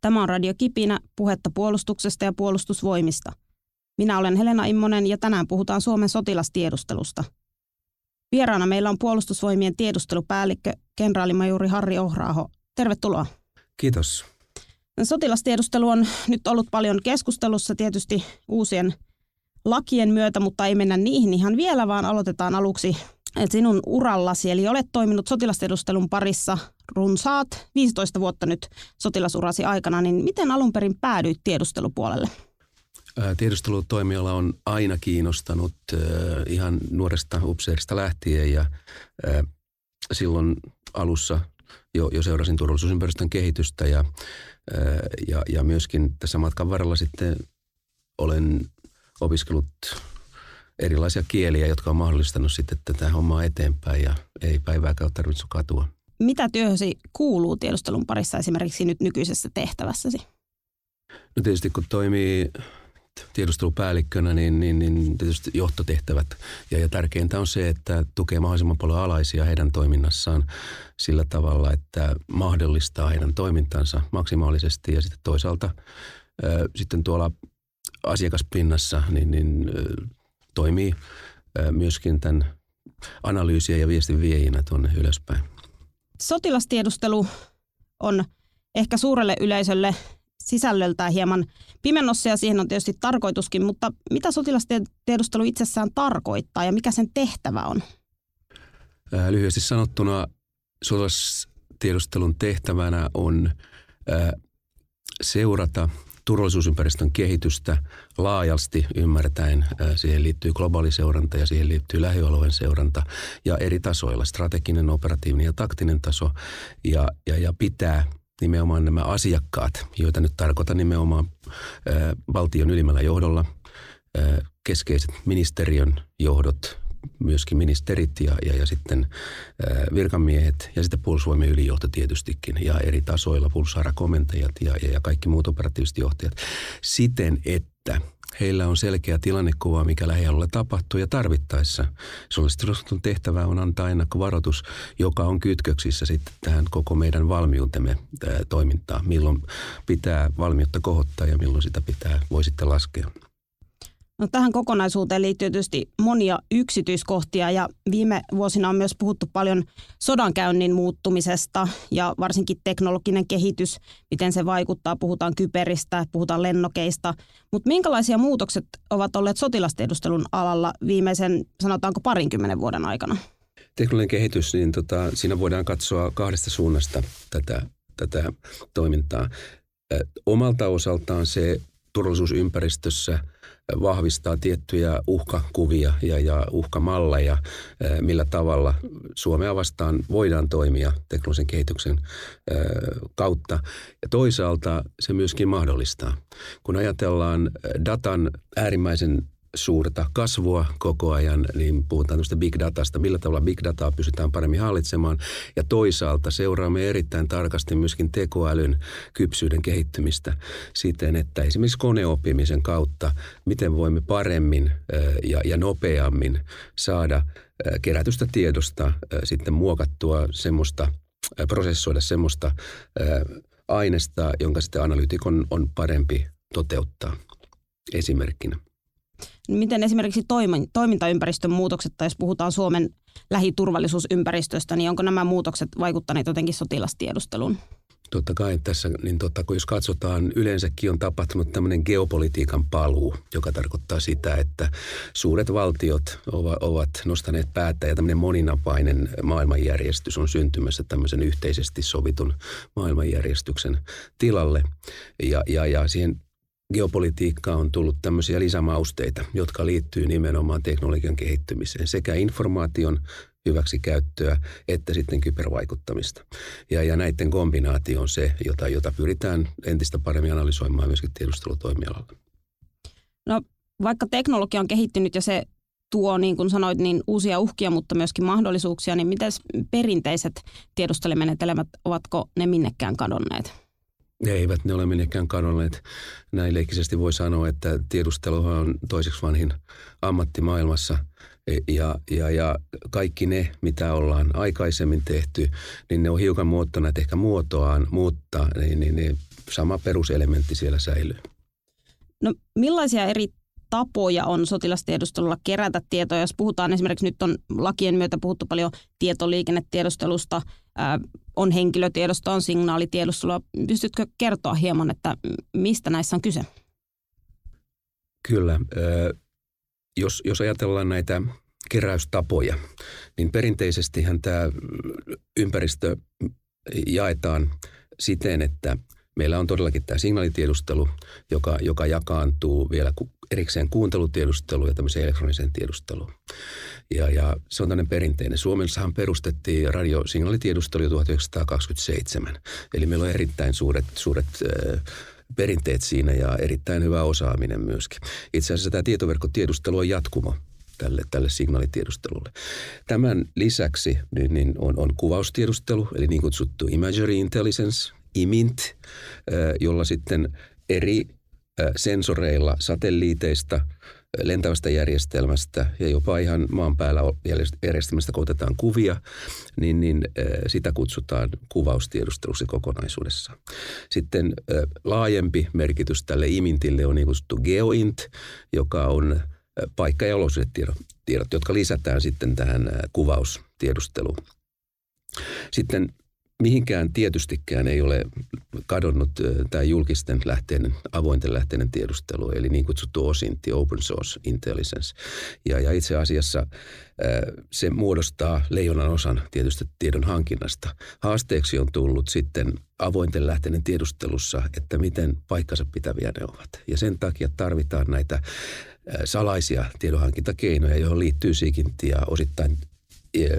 Tämä on Radio Kipinä, puhetta puolustuksesta ja puolustusvoimista. Minä olen Helena Immonen ja tänään puhutaan Suomen sotilastiedustelusta. Vieraana meillä on puolustusvoimien tiedustelupäällikkö, kenraalimajuri Harri Ohraaho. Tervetuloa. Kiitos. Sotilastiedustelu on nyt ollut paljon keskustelussa tietysti uusien lakien myötä, mutta ei mennä niihin ihan vielä, vaan aloitetaan aluksi sinun urallasi. Eli olet toiminut sotilastiedustelun parissa runsaat 15 vuotta nyt sotilasurasi aikana, niin miten alun perin päädyit tiedustelupuolelle? Tiedustelutoimiala on aina kiinnostanut ihan nuoresta upseerista lähtien ja silloin alussa jo, jo seurasin turvallisuusympäristön kehitystä ja, ja, ja myöskin tässä matkan varrella sitten olen opiskellut erilaisia kieliä, jotka on mahdollistanut sitten tätä hommaa eteenpäin ja ei päivääkään tarvitse katua. Mitä työhösi kuuluu tiedustelun parissa esimerkiksi nyt nykyisessä tehtävässäsi? No tietysti kun toimii tiedustelupäällikkönä, niin, niin, niin tietysti johtotehtävät. Ja, ja tärkeintä on se, että tukee mahdollisimman paljon alaisia heidän toiminnassaan sillä tavalla, että mahdollistaa heidän toimintansa maksimaalisesti. Ja sitten toisaalta äh, sitten tuolla asiakaspinnassa niin, niin äh, toimii äh, myöskin tämän analyysiä ja viestin viejinä tuonne ylöspäin. Sotilastiedustelu on ehkä suurelle yleisölle sisällöltään hieman pimennossa ja siihen on tietysti tarkoituskin, mutta mitä sotilastiedustelu itsessään tarkoittaa ja mikä sen tehtävä on? Lyhyesti sanottuna sotilastiedustelun tehtävänä on seurata turvallisuusympäristön kehitystä laajasti ymmärtäen. Siihen liittyy globaali seuranta ja siihen liittyy lähialueen seuranta ja eri tasoilla, strateginen, operatiivinen ja taktinen taso ja, ja, ja pitää nimenomaan nämä asiakkaat, joita nyt tarkoitan nimenomaan valtion ylimmällä johdolla, keskeiset ministeriön johdot, myöskin ministerit ja, ja, ja sitten ää, virkamiehet ja sitten puolustusvoimien ylijohto tietystikin ja eri tasoilla puolustushaarakomentajat ja, ja, ja kaikki muut operatiiviset johtajat siten, että heillä on selkeä tilannekuva, mikä lähialueella tapahtuu ja tarvittaessa. Suunnittelun tehtävä on antaa ennakkovaroitus, joka on kytköksissä sitten tähän koko meidän valmiutemme toimintaa. Milloin pitää valmiutta kohottaa ja milloin sitä pitää, voi sitten laskea. No, tähän kokonaisuuteen liittyy tietysti monia yksityiskohtia ja viime vuosina on myös puhuttu paljon sodankäynnin muuttumisesta ja varsinkin teknologinen kehitys, miten se vaikuttaa. Puhutaan kyberistä, puhutaan lennokeista, mutta minkälaisia muutokset ovat olleet sotilastiedustelun alalla viimeisen sanotaanko parinkymmenen vuoden aikana? Teknologinen kehitys, niin tota, siinä voidaan katsoa kahdesta suunnasta tätä, tätä toimintaa. Omalta osaltaan se turvallisuusympäristössä – vahvistaa tiettyjä uhkakuvia ja, ja uhkamalleja, millä tavalla Suomea vastaan voidaan toimia teknologisen kehityksen kautta. Ja toisaalta se myöskin mahdollistaa. Kun ajatellaan datan äärimmäisen suurta kasvua koko ajan, niin puhutaan tästä big datasta, millä tavalla big dataa pystytään paremmin hallitsemaan. Ja toisaalta seuraamme erittäin tarkasti myöskin tekoälyn kypsyyden kehittymistä siten, että esimerkiksi koneoppimisen kautta, miten voimme paremmin ja, ja nopeammin saada kerätystä tiedosta sitten muokattua semmoista, prosessoida semmoista aineesta, jonka sitten analyytikon on parempi toteuttaa esimerkkinä. Miten esimerkiksi toimintaympäristön muutokset, tai jos puhutaan Suomen lähiturvallisuusympäristöstä, niin onko nämä muutokset vaikuttaneet jotenkin sotilastiedusteluun? Totta kai tässä, niin totta, kun jos katsotaan, yleensäkin on tapahtunut tämmöinen geopolitiikan paluu, joka tarkoittaa sitä, että suuret valtiot ovat nostaneet päätä ja tämmöinen moninapainen maailmanjärjestys on syntymässä tämmöisen yhteisesti sovitun maailmanjärjestyksen tilalle. Ja, ja, ja siihen geopolitiikkaan on tullut tämmöisiä lisämausteita, jotka liittyy nimenomaan teknologian kehittymiseen, sekä informaation hyväksikäyttöä että sitten kybervaikuttamista. Ja, ja näiden kombinaatio on se, jota, jota pyritään entistä paremmin analysoimaan myöskin tiedustelutoimialalla. No vaikka teknologia on kehittynyt ja se tuo, niin kuin sanoit, niin uusia uhkia, mutta myöskin mahdollisuuksia, niin miten perinteiset tiedustelemenetelmät, ovatko ne minnekään kadonneet? Eivät ne ole minnekään kadonneet. Näin leikisesti voi sanoa, että tiedustelu on toiseksi vanhin ammatti maailmassa. E, ja, ja, ja kaikki ne, mitä ollaan aikaisemmin tehty, niin ne on hiukan muottaneet ehkä muotoaan, mutta niin, niin, niin sama peruselementti siellä säilyy. No millaisia eri tapoja on sotilastiedustelulla kerätä tietoa. Jos puhutaan esimerkiksi nyt on lakien myötä puhuttu paljon tietoliikennetiedustelusta, on henkilötiedosta, on signaalitiedustelua. Pystytkö kertoa hieman, että mistä näissä on kyse? Kyllä. Jos, jos ajatellaan näitä keräystapoja, niin perinteisestihän tämä ympäristö jaetaan siten, että meillä on todellakin tämä signaalitiedustelu, joka, joka jakaantuu vielä erikseen kuuntelutiedustelu ja tämmöiseen elektroniseen tiedusteluun. Ja, ja se on tämmöinen perinteinen. Suomessahan perustettiin radiosignaalitiedustelu jo 1927. Eli meillä on erittäin suuret, suuret perinteet siinä ja erittäin hyvä osaaminen myöskin. Itse asiassa tämä tietoverkkotiedustelu on jatkumo tälle, tälle signaalitiedustelulle. Tämän lisäksi niin, niin on, on kuvaustiedustelu, eli niin kutsuttu imagery intelligence, IMINT, jolla sitten eri sensoreilla, satelliiteista, lentävästä järjestelmästä ja jopa ihan maan päällä järjestelmästä kun otetaan kuvia, niin, niin sitä kutsutaan kuvaustiedusteluksi kokonaisuudessa. Sitten laajempi merkitys tälle IMINTille on niin kutsuttu GeoINT, joka on paikka- ja olosuhdetiedot, jotka lisätään sitten tähän kuvaustiedusteluun. Sitten mihinkään tietystikään ei ole kadonnut tämä julkisten lähteiden, avointen lähteiden tiedustelu, eli niin kutsuttu OSINTI, Open Source Intelligence. Ja, ja itse asiassa se muodostaa leijonan osan tietysti tiedon hankinnasta. Haasteeksi on tullut sitten avointen lähteiden tiedustelussa, että miten paikkansa pitäviä ne ovat. Ja sen takia tarvitaan näitä salaisia tiedonhankintakeinoja, joihin liittyy siikinti ja osittain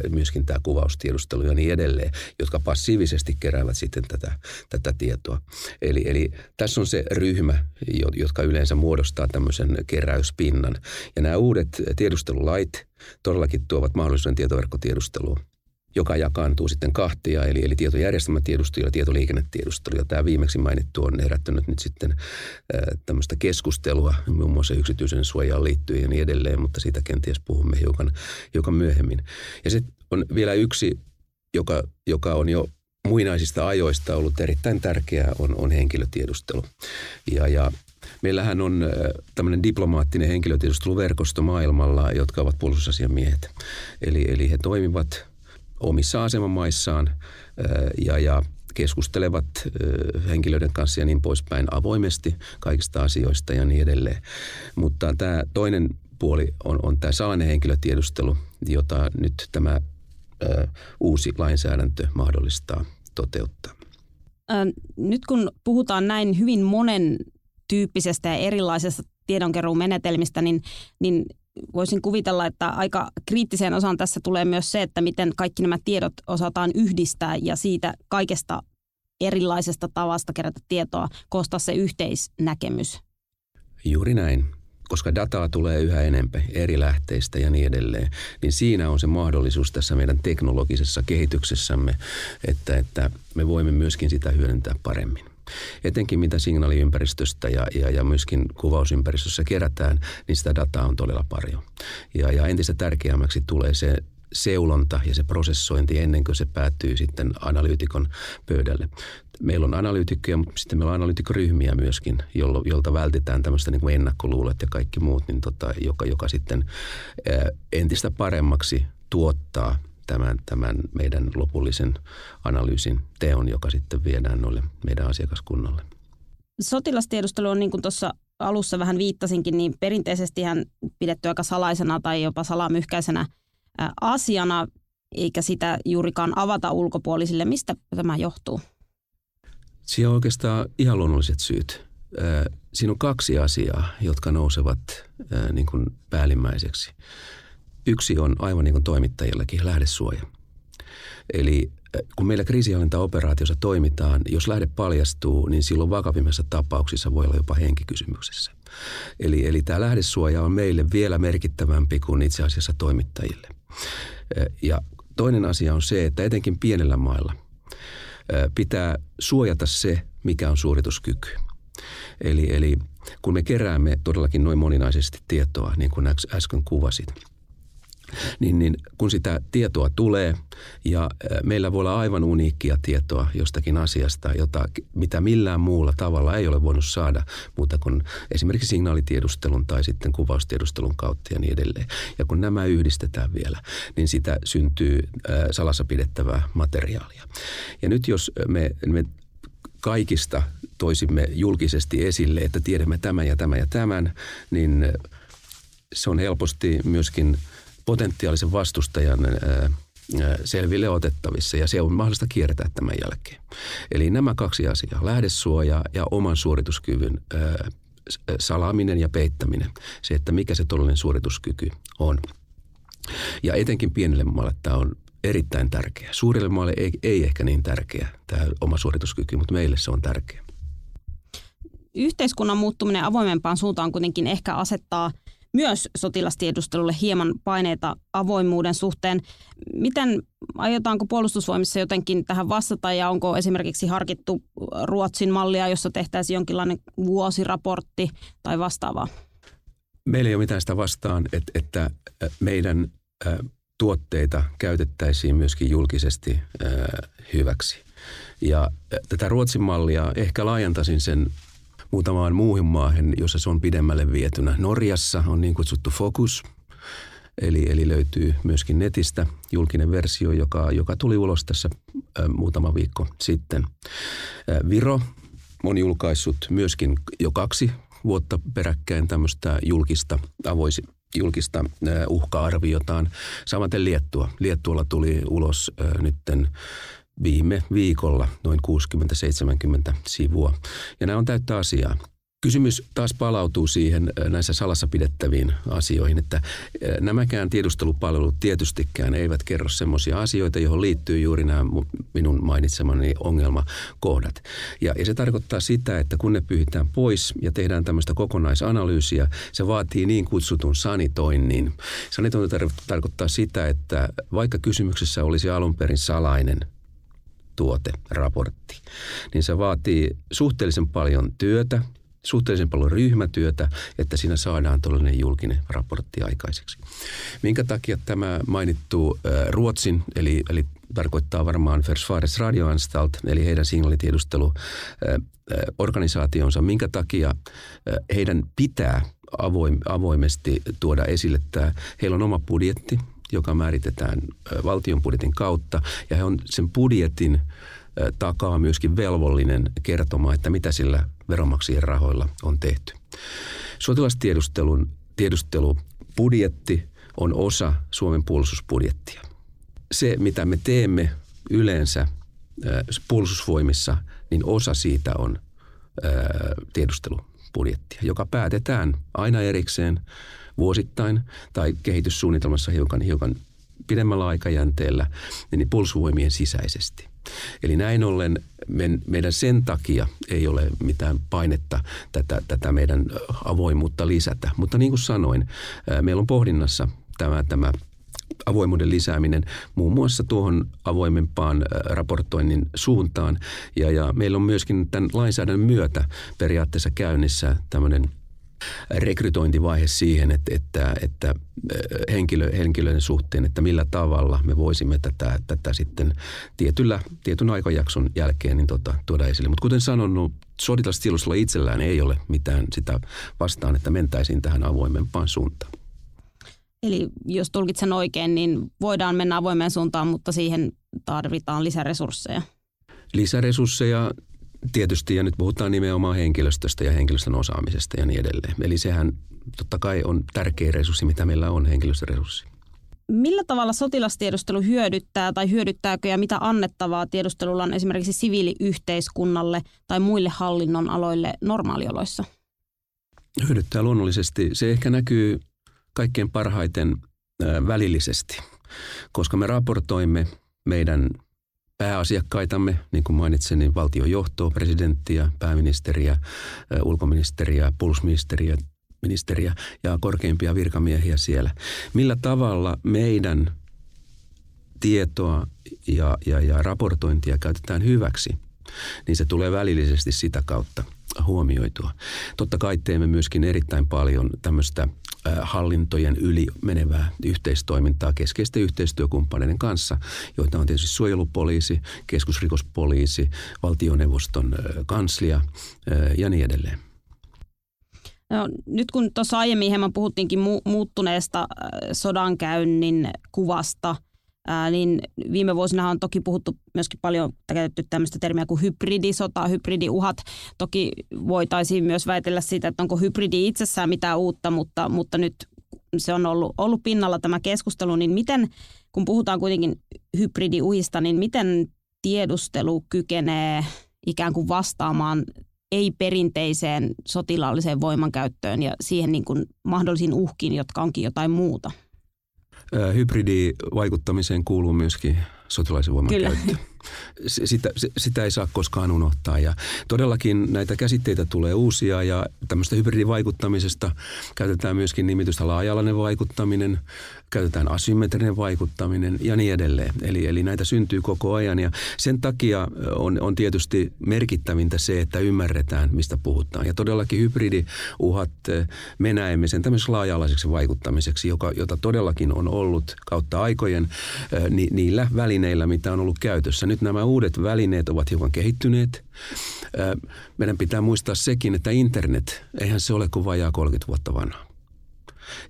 myöskin tämä kuvaustiedustelu ja niin edelleen, jotka passiivisesti keräävät sitten tätä, tätä tietoa. Eli, eli tässä on se ryhmä, jotka yleensä muodostaa tämmöisen keräyspinnan. Ja nämä uudet tiedustelulait todellakin tuovat mahdollisuuden tietoverkkotiedusteluun joka jakaantuu sitten kahtia, eli, eli tietojärjestelmätiedustelu ja tietoliikennetiedustelu. Ja tämä viimeksi mainittu on herättänyt nyt sitten tämmöistä keskustelua, muun muassa yksityisen suojaan liittyen ja niin edelleen, mutta siitä kenties puhumme hiukan, hiukan myöhemmin. Ja sitten on vielä yksi, joka, joka on jo muinaisista ajoista ollut erittäin tärkeää, on, on henkilötiedustelu. Ja, ja Meillähän on tämmöinen diplomaattinen henkilötiedusteluverkosto maailmalla, jotka ovat puolustusasiamiehet. Eli, eli he toimivat omissa asemamaissaan ja, ja keskustelevat henkilöiden kanssa ja niin poispäin avoimesti kaikista asioista ja niin edelleen. Mutta tämä toinen puoli on, on tämä salainen henkilötiedustelu, jota nyt tämä uusi lainsäädäntö mahdollistaa toteuttaa. Nyt kun puhutaan näin hyvin monen tyyppisestä ja erilaisesta tiedonkeruumenetelmistä, niin, niin voisin kuvitella, että aika kriittiseen osaan tässä tulee myös se, että miten kaikki nämä tiedot osataan yhdistää ja siitä kaikesta erilaisesta tavasta kerätä tietoa koostaa se yhteisnäkemys. Juuri näin koska dataa tulee yhä enemmän eri lähteistä ja niin edelleen, niin siinä on se mahdollisuus tässä meidän teknologisessa kehityksessämme, että, että me voimme myöskin sitä hyödyntää paremmin etenkin mitä signaaliympäristöstä ja, ja, ja myöskin kuvausympäristössä kerätään, niin sitä dataa on todella paljon. Ja, ja entistä tärkeämmäksi tulee se seulonta ja se prosessointi ennen kuin se päätyy sitten analyytikon pöydälle. Meillä on analyytikkoja, mutta sitten meillä on analyytikkoryhmiä myöskin, jollo, jolta vältetään tämmöistä niin kuin ennakkoluulet ja kaikki muut, niin tota, joka, joka sitten ää, entistä paremmaksi tuottaa tämän, tämän meidän lopullisen analyysin teon, joka sitten viedään noille meidän asiakaskunnalle. Sotilastiedustelu on niin kuin tuossa alussa vähän viittasinkin, niin perinteisesti hän pidetty aika salaisena tai jopa salamyhkäisenä asiana, eikä sitä juurikaan avata ulkopuolisille. Mistä tämä johtuu? Siinä on oikeastaan ihan luonnolliset syyt. Siinä on kaksi asiaa, jotka nousevat niin kuin päällimmäiseksi. Yksi on aivan niin kuin toimittajillakin lähdesuoja. Eli äh, kun meillä kriisihallintaoperaatiossa toimitaan, jos lähde paljastuu, niin silloin vakavimmissa tapauksissa voi olla jopa henkikysymyksessä. Eli, eli tämä lähdesuoja on meille vielä merkittävämpi kuin itse asiassa toimittajille. Äh, ja toinen asia on se, että etenkin pienellä mailla äh, pitää suojata se, mikä on suorituskyky. Eli, eli kun me keräämme todellakin noin moninaisesti tietoa, niin kuin äsken kuvasit – niin, niin kun sitä tietoa tulee ja meillä voi olla aivan uniikkia tietoa jostakin asiasta, jota, mitä millään muulla tavalla ei ole voinut saada muuta kuin esimerkiksi signaalitiedustelun tai sitten kuvaustiedustelun kautta ja niin edelleen. Ja kun nämä yhdistetään vielä, niin sitä syntyy salassa pidettävää materiaalia. Ja nyt jos me, me kaikista toisimme julkisesti esille, että tiedämme tämän ja tämän ja tämän, niin se on helposti myöskin potentiaalisen vastustajan selville otettavissa ja se on mahdollista kiertää tämän jälkeen. Eli nämä kaksi asiaa, lähdesuoja ja oman suorituskyvyn salaaminen ja peittäminen, se, että mikä se todellinen suorituskyky on. Ja etenkin pienelle maalle tämä on erittäin tärkeä. Suurille maalle ei, ei ehkä niin tärkeä tämä oma suorituskyky, mutta meille se on tärkeä. Yhteiskunnan muuttuminen avoimempaan suuntaan kuitenkin ehkä asettaa myös sotilastiedustelulle hieman paineita avoimuuden suhteen. Miten aiotaanko puolustusvoimissa jotenkin tähän vastata ja onko esimerkiksi harkittu Ruotsin mallia, jossa tehtäisiin jonkinlainen vuosiraportti tai vastaavaa? Meillä ei ole mitään sitä vastaan, että, että meidän tuotteita käytettäisiin myöskin julkisesti hyväksi. Ja tätä Ruotsin mallia ehkä laajentaisin sen muutamaan muuhun maahan, jossa se on pidemmälle vietynä. Norjassa on niin kutsuttu Focus, eli, eli löytyy myöskin netistä julkinen versio, joka, joka tuli ulos tässä ä, muutama viikko sitten. Ä, Viro on julkaissut myöskin jo kaksi vuotta peräkkäin tämmöistä julkista avoisi, julkista uhka-arviotaan. Samaten Liettua. Liettualla tuli ulos nytten viime viikolla noin 60-70 sivua. Ja nämä on täyttä asiaa. Kysymys taas palautuu siihen näissä salassa pidettäviin asioihin, että nämäkään tiedustelupalvelut tietystikään eivät kerro semmoisia asioita, johon liittyy juuri nämä minun mainitsemani ongelmakohdat. Ja, ja se tarkoittaa sitä, että kun ne pyyhitään pois ja tehdään tämmöistä kokonaisanalyysiä, se vaatii niin kutsutun sanitoinnin. Sanitointi tarkoittaa sitä, että vaikka kysymyksessä olisi alun perin salainen tuote, raportti, niin se vaatii suhteellisen paljon työtä, suhteellisen paljon ryhmätyötä, että siinä saadaan todellinen julkinen raportti aikaiseksi. Minkä takia tämä mainittu Ruotsin, eli, eli tarkoittaa varmaan Försvarets radioanstalt, eli heidän signaalitiedustelu organisaationsa, minkä takia heidän pitää avoim, avoimesti tuoda esille että Heillä on oma budjetti, joka määritetään valtion budjetin kautta, ja he on sen budjetin takaa myöskin velvollinen kertomaan, että mitä sillä veronmaksajien rahoilla on tehty. Sotilastiedustelun tiedustelubudjetti on osa Suomen puolustusbudjettia. Se, mitä me teemme yleensä puolustusvoimissa, niin osa siitä on tiedustelubudjettia, joka päätetään aina erikseen vuosittain tai kehityssuunnitelmassa hiukan, hiukan pidemmällä aikajänteellä, niin puolustusvoimien sisäisesti. Eli näin ollen meidän sen takia ei ole mitään painetta tätä, tätä meidän avoimuutta lisätä. Mutta niin kuin sanoin, meillä on pohdinnassa tämä, tämä avoimuuden lisääminen muun muassa tuohon avoimempaan raportoinnin suuntaan. Ja, ja meillä on myöskin tämän lainsäädännön myötä periaatteessa käynnissä tämmöinen – rekrytointivaihe siihen, että, että, että henkilö, henkilöiden suhteen, että millä tavalla me voisimme tätä, tätä sitten tietyllä, tietyn aikajakson jälkeen niin tota, tuoda esille. Mutta kuten sanonut, sotilastilustolla itsellään ei ole mitään sitä vastaan, että mentäisiin tähän avoimempaan suuntaan. Eli jos tulkitsen oikein, niin voidaan mennä avoimeen suuntaan, mutta siihen tarvitaan lisäresursseja. Lisäresursseja Tietysti, ja nyt puhutaan nimenomaan henkilöstöstä ja henkilöstön osaamisesta ja niin edelleen. Eli sehän totta kai on tärkeä resurssi, mitä meillä on, henkilöstöresurssi. Millä tavalla sotilastiedustelu hyödyttää tai hyödyttääkö ja mitä annettavaa tiedustelulla on esimerkiksi siviiliyhteiskunnalle tai muille hallinnon aloille normaalioloissa? Hyödyttää luonnollisesti. Se ehkä näkyy kaikkein parhaiten välillisesti, koska me raportoimme meidän pääasiakkaitamme, niin kuin mainitsin, niin valtiojohtoa, presidenttiä, pääministeriä, ulkoministeriä, puolustusministeriä, ministeriä ja korkeimpia virkamiehiä siellä. Millä tavalla meidän tietoa ja, ja, ja raportointia käytetään hyväksi, niin se tulee välillisesti sitä kautta huomioitua. Totta kai teemme myöskin erittäin paljon tämmöistä hallintojen yli menevää yhteistoimintaa keskeisten yhteistyökumppaneiden kanssa, joita on tietysti suojelupoliisi, keskusrikospoliisi, valtioneuvoston kanslia ja niin edelleen. No, nyt kun tuossa aiemmin hieman puhuttiinkin mu- muuttuneesta sodankäynnin kuvasta, ää, niin viime vuosina on toki puhuttu myöskin paljon käytetty tämmöistä termiä kuin hybridisota, hybridiuhat. Toki voitaisiin myös väitellä siitä, että onko hybridi itsessään mitään uutta, mutta, mutta nyt se on ollut, ollut pinnalla tämä keskustelu, niin miten, kun puhutaan kuitenkin hybridiuhista, niin miten tiedustelu kykenee ikään kuin vastaamaan ei-perinteiseen sotilaalliseen voimankäyttöön ja siihen niin kuin mahdollisiin uhkiin, jotka onkin jotain muuta? Hybridivaikuttamiseen kuuluu myöskin sotilaisen voiman Kyllä. käyttö. Sitä, sitä ei saa koskaan unohtaa ja todellakin näitä käsitteitä tulee uusia ja tämmöistä hybridivaikuttamisesta käytetään myöskin nimitystä laaja vaikuttaminen, käytetään asymmetrinen vaikuttaminen ja niin edelleen. Eli, eli näitä syntyy koko ajan ja sen takia on, on tietysti merkittävintä se, että ymmärretään, mistä puhutaan. Ja todellakin hybridiuhat, me näemme sen tämmöiseksi laaja-alaiseksi vaikuttamiseksi, joka, jota todellakin on ollut kautta aikojen ni, niillä välineillä, mitä on ollut käytössä. Nyt nämä uudet välineet ovat hiukan kehittyneet. Meidän pitää muistaa sekin, että internet, eihän se ole kuin vajaa 30 vuotta vanha.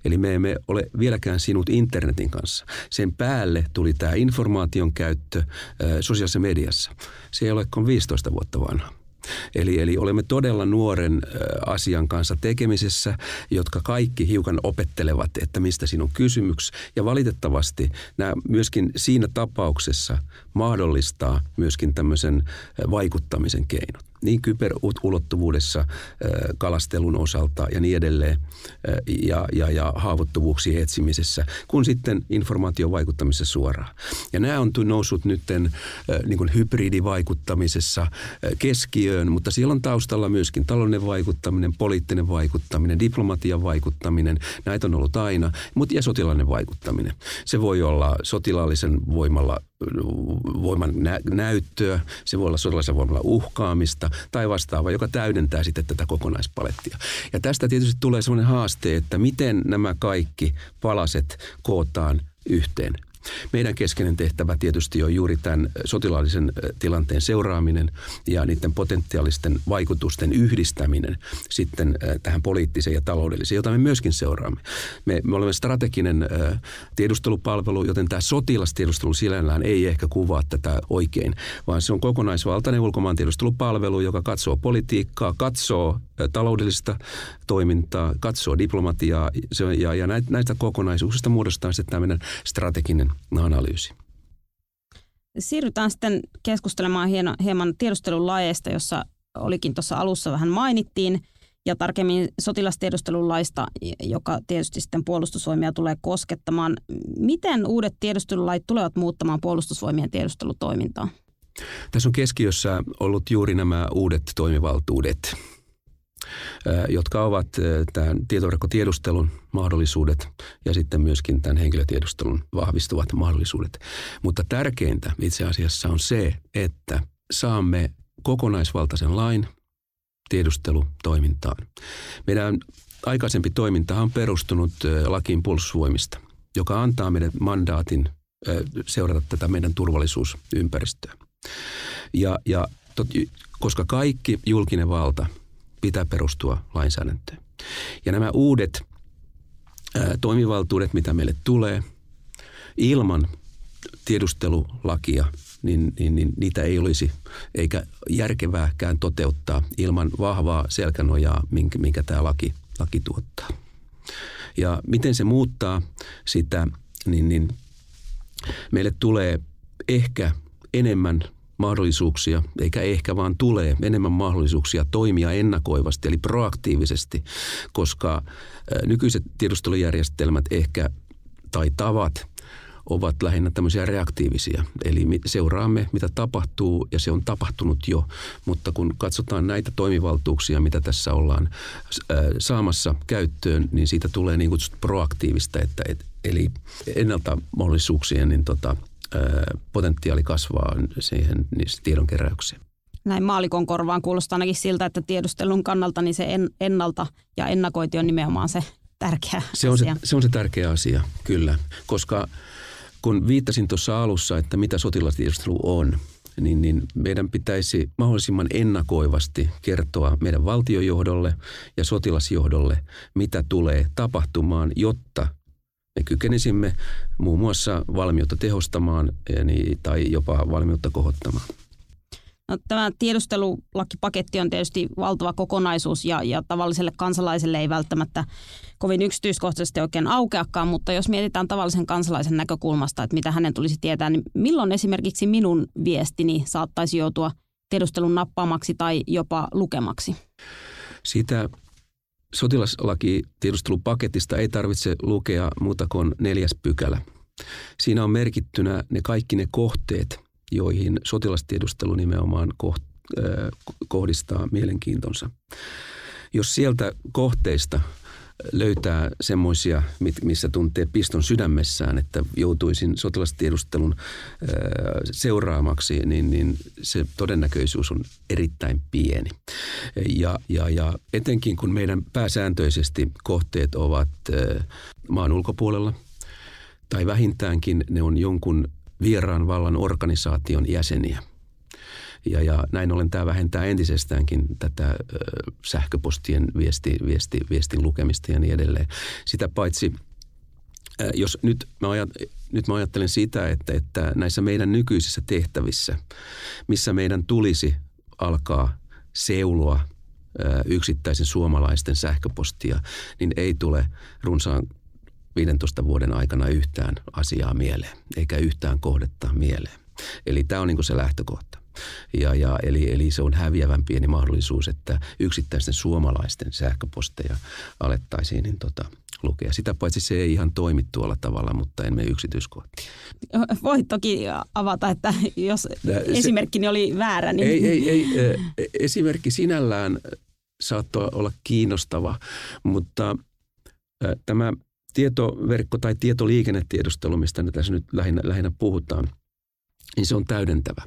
Eli me emme ole vieläkään sinut internetin kanssa. Sen päälle tuli tämä informaation käyttö sosiaalisessa mediassa. Se ei ole kuin 15 vuotta vanha. Eli, eli olemme todella nuoren asian kanssa tekemisessä, jotka kaikki hiukan opettelevat, että mistä sinun kysymys. Ja valitettavasti nämä myöskin siinä tapauksessa mahdollistaa myöskin tämmöisen vaikuttamisen keinot niin kyberulottuvuudessa kalastelun osalta ja niin edelleen ja, ja, ja haavoittuvuuksien etsimisessä, kun sitten informaation vaikuttamisessa suoraan. Ja nämä on noussut nyt niin hybridivaikuttamisessa keskiöön, mutta siellä on taustalla myöskin taloudellinen vaikuttaminen, poliittinen vaikuttaminen, diplomatian vaikuttaminen, näitä on ollut aina, mutta ja sotilainen vaikuttaminen. Se voi olla sotilaallisen voimalla voiman nä- näyttöä, se voi olla sotilaisen voimalla uhkaamista tai vastaava, joka täydentää sitten tätä kokonaispalettia. Ja tästä tietysti tulee sellainen haaste, että miten nämä kaikki palaset kootaan yhteen. Meidän keskeinen tehtävä tietysti on juuri tämän sotilaallisen tilanteen seuraaminen ja niiden potentiaalisten vaikutusten yhdistäminen sitten tähän poliittiseen ja taloudelliseen, jota me myöskin seuraamme. Me, me olemme strateginen tiedustelupalvelu, joten tämä sotilastiedustelu sinällään ei ehkä kuvaa tätä oikein, vaan se on kokonaisvaltainen ulkomaan tiedustelupalvelu, joka katsoo politiikkaa, katsoo taloudellista toimintaa, katsoo diplomatiaa ja, ja näistä kokonaisuuksista muodostaa sitten tämä meidän strateginen analyysi. Siirrytään sitten keskustelemaan hieman tiedustelun lajeista, jossa olikin tuossa alussa vähän mainittiin, ja tarkemmin sotilastiedustelulaista, joka tietysti sitten puolustusvoimia tulee koskettamaan. Miten uudet tiedustelulait tulevat muuttamaan puolustusvoimien tiedustelutoimintaa? Tässä on keskiössä ollut juuri nämä uudet toimivaltuudet, jotka ovat tämän tietoverkkotiedustelun mahdollisuudet ja sitten myöskin tämän henkilötiedustelun vahvistuvat mahdollisuudet. Mutta tärkeintä itse asiassa on se, että saamme kokonaisvaltaisen lain tiedustelutoimintaan. Meidän aikaisempi toiminta on perustunut lakiin puolustusvoimista, joka antaa meidän mandaatin seurata tätä meidän turvallisuusympäristöä. Ja, ja tot, koska kaikki julkinen valta – pitää perustua lainsäädäntöön. Ja nämä uudet ää, toimivaltuudet, mitä meille tulee, ilman tiedustelulakia, niin, niin, niin niitä ei olisi eikä järkevääkään toteuttaa ilman vahvaa selkänojaa, minkä, minkä tämä laki, laki tuottaa. Ja miten se muuttaa sitä, niin, niin meille tulee ehkä enemmän mahdollisuuksia, eikä ehkä vaan tulee enemmän mahdollisuuksia toimia ennakoivasti, eli proaktiivisesti, koska nykyiset tiedustelujärjestelmät ehkä tai tavat ovat lähinnä tämmöisiä reaktiivisia. Eli seuraamme, mitä tapahtuu, ja se on tapahtunut jo. Mutta kun katsotaan näitä toimivaltuuksia, mitä tässä ollaan saamassa käyttöön, niin siitä tulee niin kutsuttu proaktiivista, että, et, eli ennalta mahdollisuuksien niin tota, potentiaali kasvaa siihen niissä tiedonkeräyksiin. Näin maalikon korvaan kuulostaa ainakin siltä, että tiedustelun kannalta niin se ennalta ja ennakointi on nimenomaan se tärkeä se on asia. Se, se on se tärkeä asia, kyllä. Koska kun viittasin tuossa alussa, että mitä sotilastiedustelu on, niin, niin meidän pitäisi mahdollisimman ennakoivasti kertoa meidän valtiojohdolle ja sotilasjohdolle, mitä tulee tapahtumaan, jotta me kykenisimme muun muassa valmiutta tehostamaan niin, tai jopa valmiutta kohottamaan. No, tämä tiedustelulakipaketti on tietysti valtava kokonaisuus ja, ja tavalliselle kansalaiselle ei välttämättä kovin yksityiskohtaisesti oikein aukeakaan, mutta jos mietitään tavallisen kansalaisen näkökulmasta, että mitä hänen tulisi tietää, niin milloin esimerkiksi minun viestini saattaisi joutua tiedustelun nappaamaksi tai jopa lukemaksi? Sitä sotilaslaki tiedustelupaketista ei tarvitse lukea muuta kuin neljäs pykälä. Siinä on merkittynä ne kaikki ne kohteet, joihin sotilastiedustelu nimenomaan koht, äh, kohdistaa mielenkiintonsa. Jos sieltä kohteista löytää semmoisia, missä tuntee piston sydämessään, että joutuisin sotilastiedustelun seuraamaksi, niin, niin se todennäköisyys on erittäin pieni. Ja, ja, ja etenkin kun meidän pääsääntöisesti kohteet ovat maan ulkopuolella, tai vähintäänkin ne on jonkun vieraan vallan organisaation jäseniä – ja, ja näin ollen tämä vähentää entisestäänkin tätä ö, sähköpostien viesti, viesti, viestin lukemista ja niin edelleen. Sitä paitsi jos nyt mä, ajat, nyt mä ajattelen sitä, että, että näissä meidän nykyisissä tehtävissä, missä meidän tulisi alkaa seuloa yksittäisen suomalaisten sähköpostia, niin ei tule runsaan 15 vuoden aikana yhtään asiaa mieleen, eikä yhtään kohdetta mieleen. Eli tämä on niin se lähtökohta. Ja, ja, eli, eli se on häviävän pieni mahdollisuus, että yksittäisten suomalaisten sähköposteja alettaisiin niin tota, lukea. Sitä paitsi se ei ihan toimi tuolla tavalla, mutta en mene yksityiskohtiin. Voit toki avata, että jos esimerkkini oli väärä. Niin... Ei, ei, ei. Esimerkki sinällään saattoi olla kiinnostava, mutta tämä tietoverkko- tai tietoliikennetiedustelu, mistä tässä nyt lähinnä, lähinnä puhutaan – niin se on täydentävä.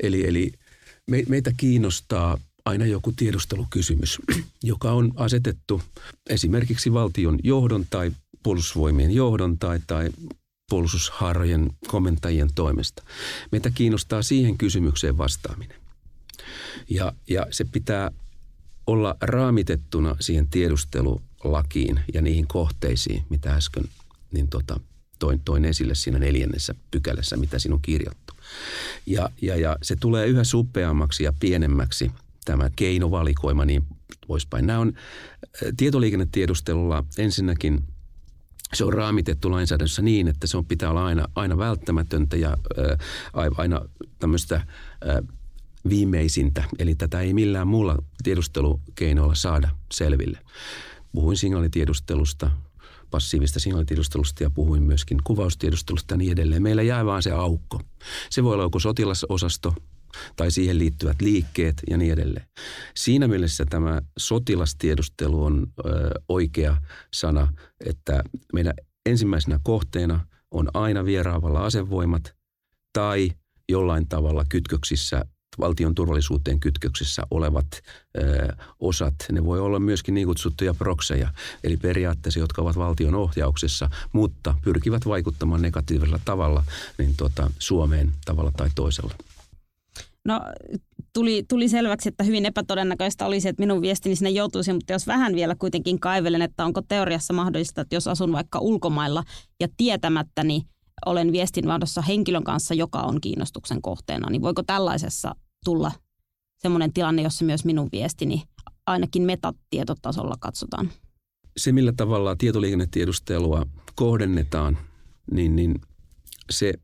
Eli, eli me, meitä kiinnostaa aina joku tiedustelukysymys, joka on asetettu esimerkiksi valtion johdon tai puolustusvoimien johdon tai, tai puolustushaarojen komentajien toimesta. Meitä kiinnostaa siihen kysymykseen vastaaminen. Ja, ja se pitää olla raamitettuna siihen tiedustelulakiin ja niihin kohteisiin, mitä äsken niin tota, toin, toin esille siinä neljännessä pykälässä, mitä sinun kirjoittu. Ja, ja, ja se tulee yhä suppeammaksi ja pienemmäksi tämä keinovalikoima niin poispäin. Nämä on tietoliikennetiedustelulla ensinnäkin se on raamitettu lainsäädännössä niin, että se on pitää olla aina, aina välttämätöntä ja ää, aina tämmöistä ää, viimeisintä. Eli tätä ei millään muulla tiedustelukeinoilla saada selville. Puhuin signaalitiedustelusta, passiivista signaalitiedustelusta ja puhuin myöskin kuvaustiedustelusta ja niin edelleen. Meillä jää vaan se aukko. Se voi olla joko sotilasosasto tai siihen liittyvät liikkeet ja niin edelleen. Siinä mielessä tämä sotilastiedustelu on ö, oikea sana, että meidän ensimmäisenä kohteena on aina vieraavalla asevoimat tai jollain tavalla kytköksissä valtion turvallisuuteen kytköksissä olevat ö, osat, ne voi olla myöskin niin kutsuttuja prokseja, eli periaatteessa, jotka ovat valtion ohjauksessa, mutta pyrkivät vaikuttamaan negatiivisella tavalla niin tuota, Suomeen tavalla tai toisella. No tuli, tuli selväksi, että hyvin epätodennäköistä olisi, että minun viestini sinne joutuisi, mutta jos vähän vielä kuitenkin kaivelen, että onko teoriassa mahdollista, että jos asun vaikka ulkomailla ja tietämättäni olen viestinvaihdossa henkilön kanssa, joka on kiinnostuksen kohteena, niin voiko tällaisessa tulla semmoinen tilanne, jossa myös minun viestini ainakin metatietotasolla katsotaan? Se, millä tavalla tietoliikennetiedustelua kohdennetaan, niin, niin se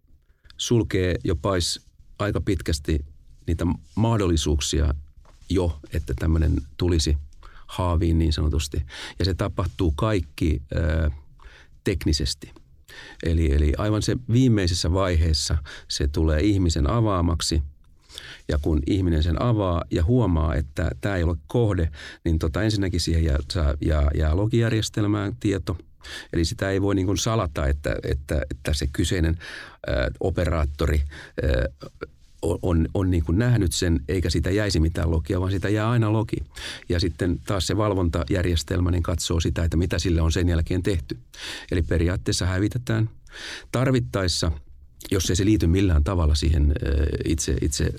sulkee jo pais aika pitkästi niitä mahdollisuuksia jo, että tämmöinen tulisi haaviin niin sanotusti. Ja se tapahtuu kaikki ö, teknisesti. Eli, eli aivan se viimeisessä vaiheessa se tulee ihmisen avaamaksi – ja kun ihminen sen avaa ja huomaa, että tämä ei ole kohde, niin tota, ensinnäkin siihen jää, jää, jää logijärjestelmään tieto. Eli sitä ei voi niin salata, että, että, että se kyseinen ä, operaattori ä, on, on, on niin kuin nähnyt sen, eikä sitä jäisi mitään logia, vaan sitä jää aina logi. Ja sitten taas se valvontajärjestelmä niin katsoo sitä, että mitä sille on sen jälkeen tehty. Eli periaatteessa hävitetään. Tarvittaessa, jos ei se liity millään tavalla siihen itse, itse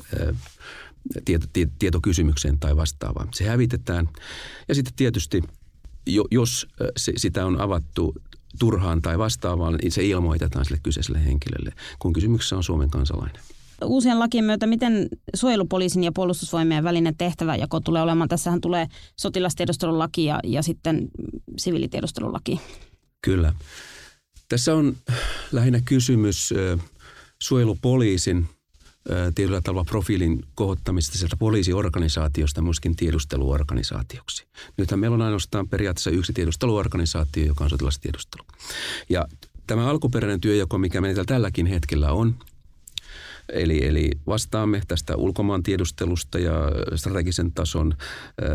tieto, tietokysymykseen tai vastaavaan, se hävitetään. Ja sitten tietysti, jos se, sitä on avattu turhaan tai vastaavaan, niin se ilmoitetaan sille kyseiselle henkilölle, kun kysymyksessä on Suomen kansalainen. Uusien lakien myötä, miten suojelupoliisin ja puolustusvoimien välinen tehtäväjako tulee olemaan? Tässähän tulee sotilastiedustelulaki ja, ja sitten siviilitiedustelulaki. Kyllä. Tässä on lähinnä kysymys suojelupoliisin tietyllä tavalla profiilin kohottamista sieltä poliisiorganisaatiosta myöskin tiedusteluorganisaatioksi. Nythän meillä on ainoastaan periaatteessa yksi tiedusteluorganisaatio, joka on sotilastiedustelu. Ja tämä alkuperäinen työjako, mikä meillä tälläkin hetkellä on, Eli, eli vastaamme tästä ulkomaan tiedustelusta ja strategisen tason äh,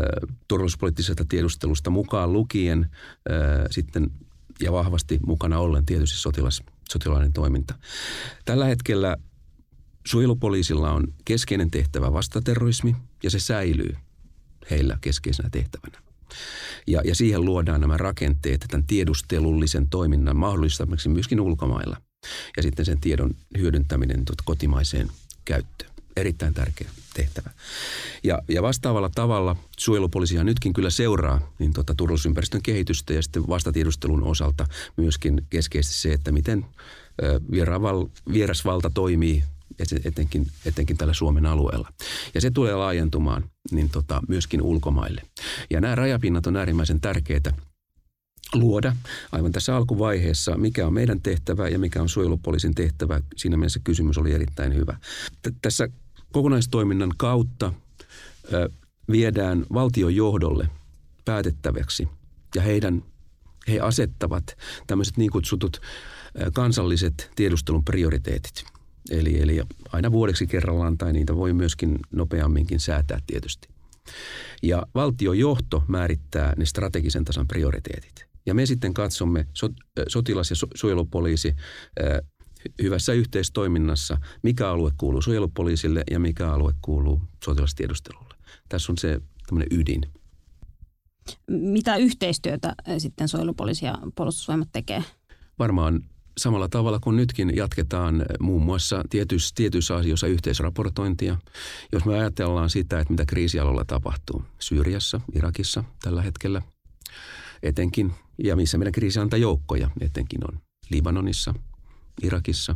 turvallisuuspoliittisesta tiedustelusta mukaan lukien äh, sitten ja vahvasti mukana ollen tietysti sotilas, sotilainen toiminta. Tällä hetkellä Suojelupoliisilla on keskeinen tehtävä vastaterrorismi ja se säilyy heillä keskeisenä tehtävänä. Ja, ja siihen luodaan nämä rakenteet tämän tiedustelullisen toiminnan mahdollistamiseksi myöskin ulkomailla. Ja sitten sen tiedon hyödyntäminen tuota kotimaiseen käyttöön. Erittäin tärkeä tehtävä. Ja, ja vastaavalla tavalla suojelupoliisia nytkin kyllä seuraa niin tuota, turvallisuusympäristön kehitystä ja sitten vastatiedustelun osalta myöskin keskeisesti se, että miten vierasvalta toimii etenkin, etenkin tällä Suomen alueella. Ja se tulee laajentumaan niin tota, myöskin ulkomaille. Ja nämä rajapinnat on äärimmäisen tärkeitä luoda aivan tässä alkuvaiheessa, mikä on meidän tehtävä ja mikä on suojelupoliisin tehtävä. Siinä mielessä kysymys oli erittäin hyvä. T- tässä kokonaistoiminnan kautta viedään valtiojohdolle päätettäväksi ja heidän, he asettavat tämmöiset niin kutsutut kansalliset tiedustelun prioriteetit – Eli, eli aina vuodeksi kerrallaan tai niitä voi myöskin nopeamminkin säätää tietysti. Ja valtiojohto määrittää ne strategisen tasan prioriteetit. Ja me sitten katsomme sotilas- ja suojelupoliisi hyvässä yhteistoiminnassa, mikä alue kuuluu suojelupoliisille ja mikä alue kuuluu sotilastiedustelulle. Tässä on se tämmöinen ydin. Mitä yhteistyötä sitten suojelupoliisi ja puolustusvoimat tekee? Varmaan samalla tavalla kuin nytkin jatketaan muun muassa tietyissä, tietyissä asioissa yhteisraportointia. Jos me ajatellaan sitä, että mitä kriisialoilla tapahtuu Syyriassa, Irakissa tällä hetkellä etenkin, ja missä meidän kriisiantajoukkoja etenkin on Libanonissa, Irakissa,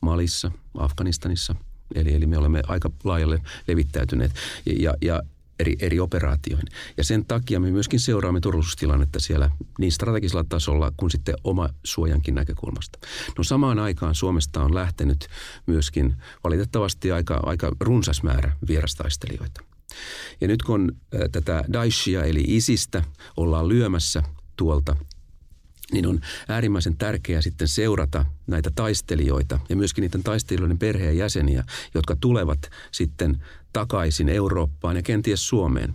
Malissa, Afganistanissa. Eli, eli me olemme aika laajalle levittäytyneet. Ja, ja eri, eri operaatioihin. Ja sen takia me myöskin seuraamme turvallisuustilannetta siellä niin strategisella tasolla kuin sitten oma suojankin näkökulmasta. No samaan aikaan Suomesta on lähtenyt myöskin valitettavasti aika, aika runsas määrä vierastaistelijoita. Ja nyt kun tätä Daeshia eli ISIStä ollaan lyömässä tuolta – niin on äärimmäisen tärkeää sitten seurata näitä taistelijoita ja myöskin niiden taistelijoiden perheenjäseniä, jotka tulevat sitten takaisin Eurooppaan ja kenties Suomeen.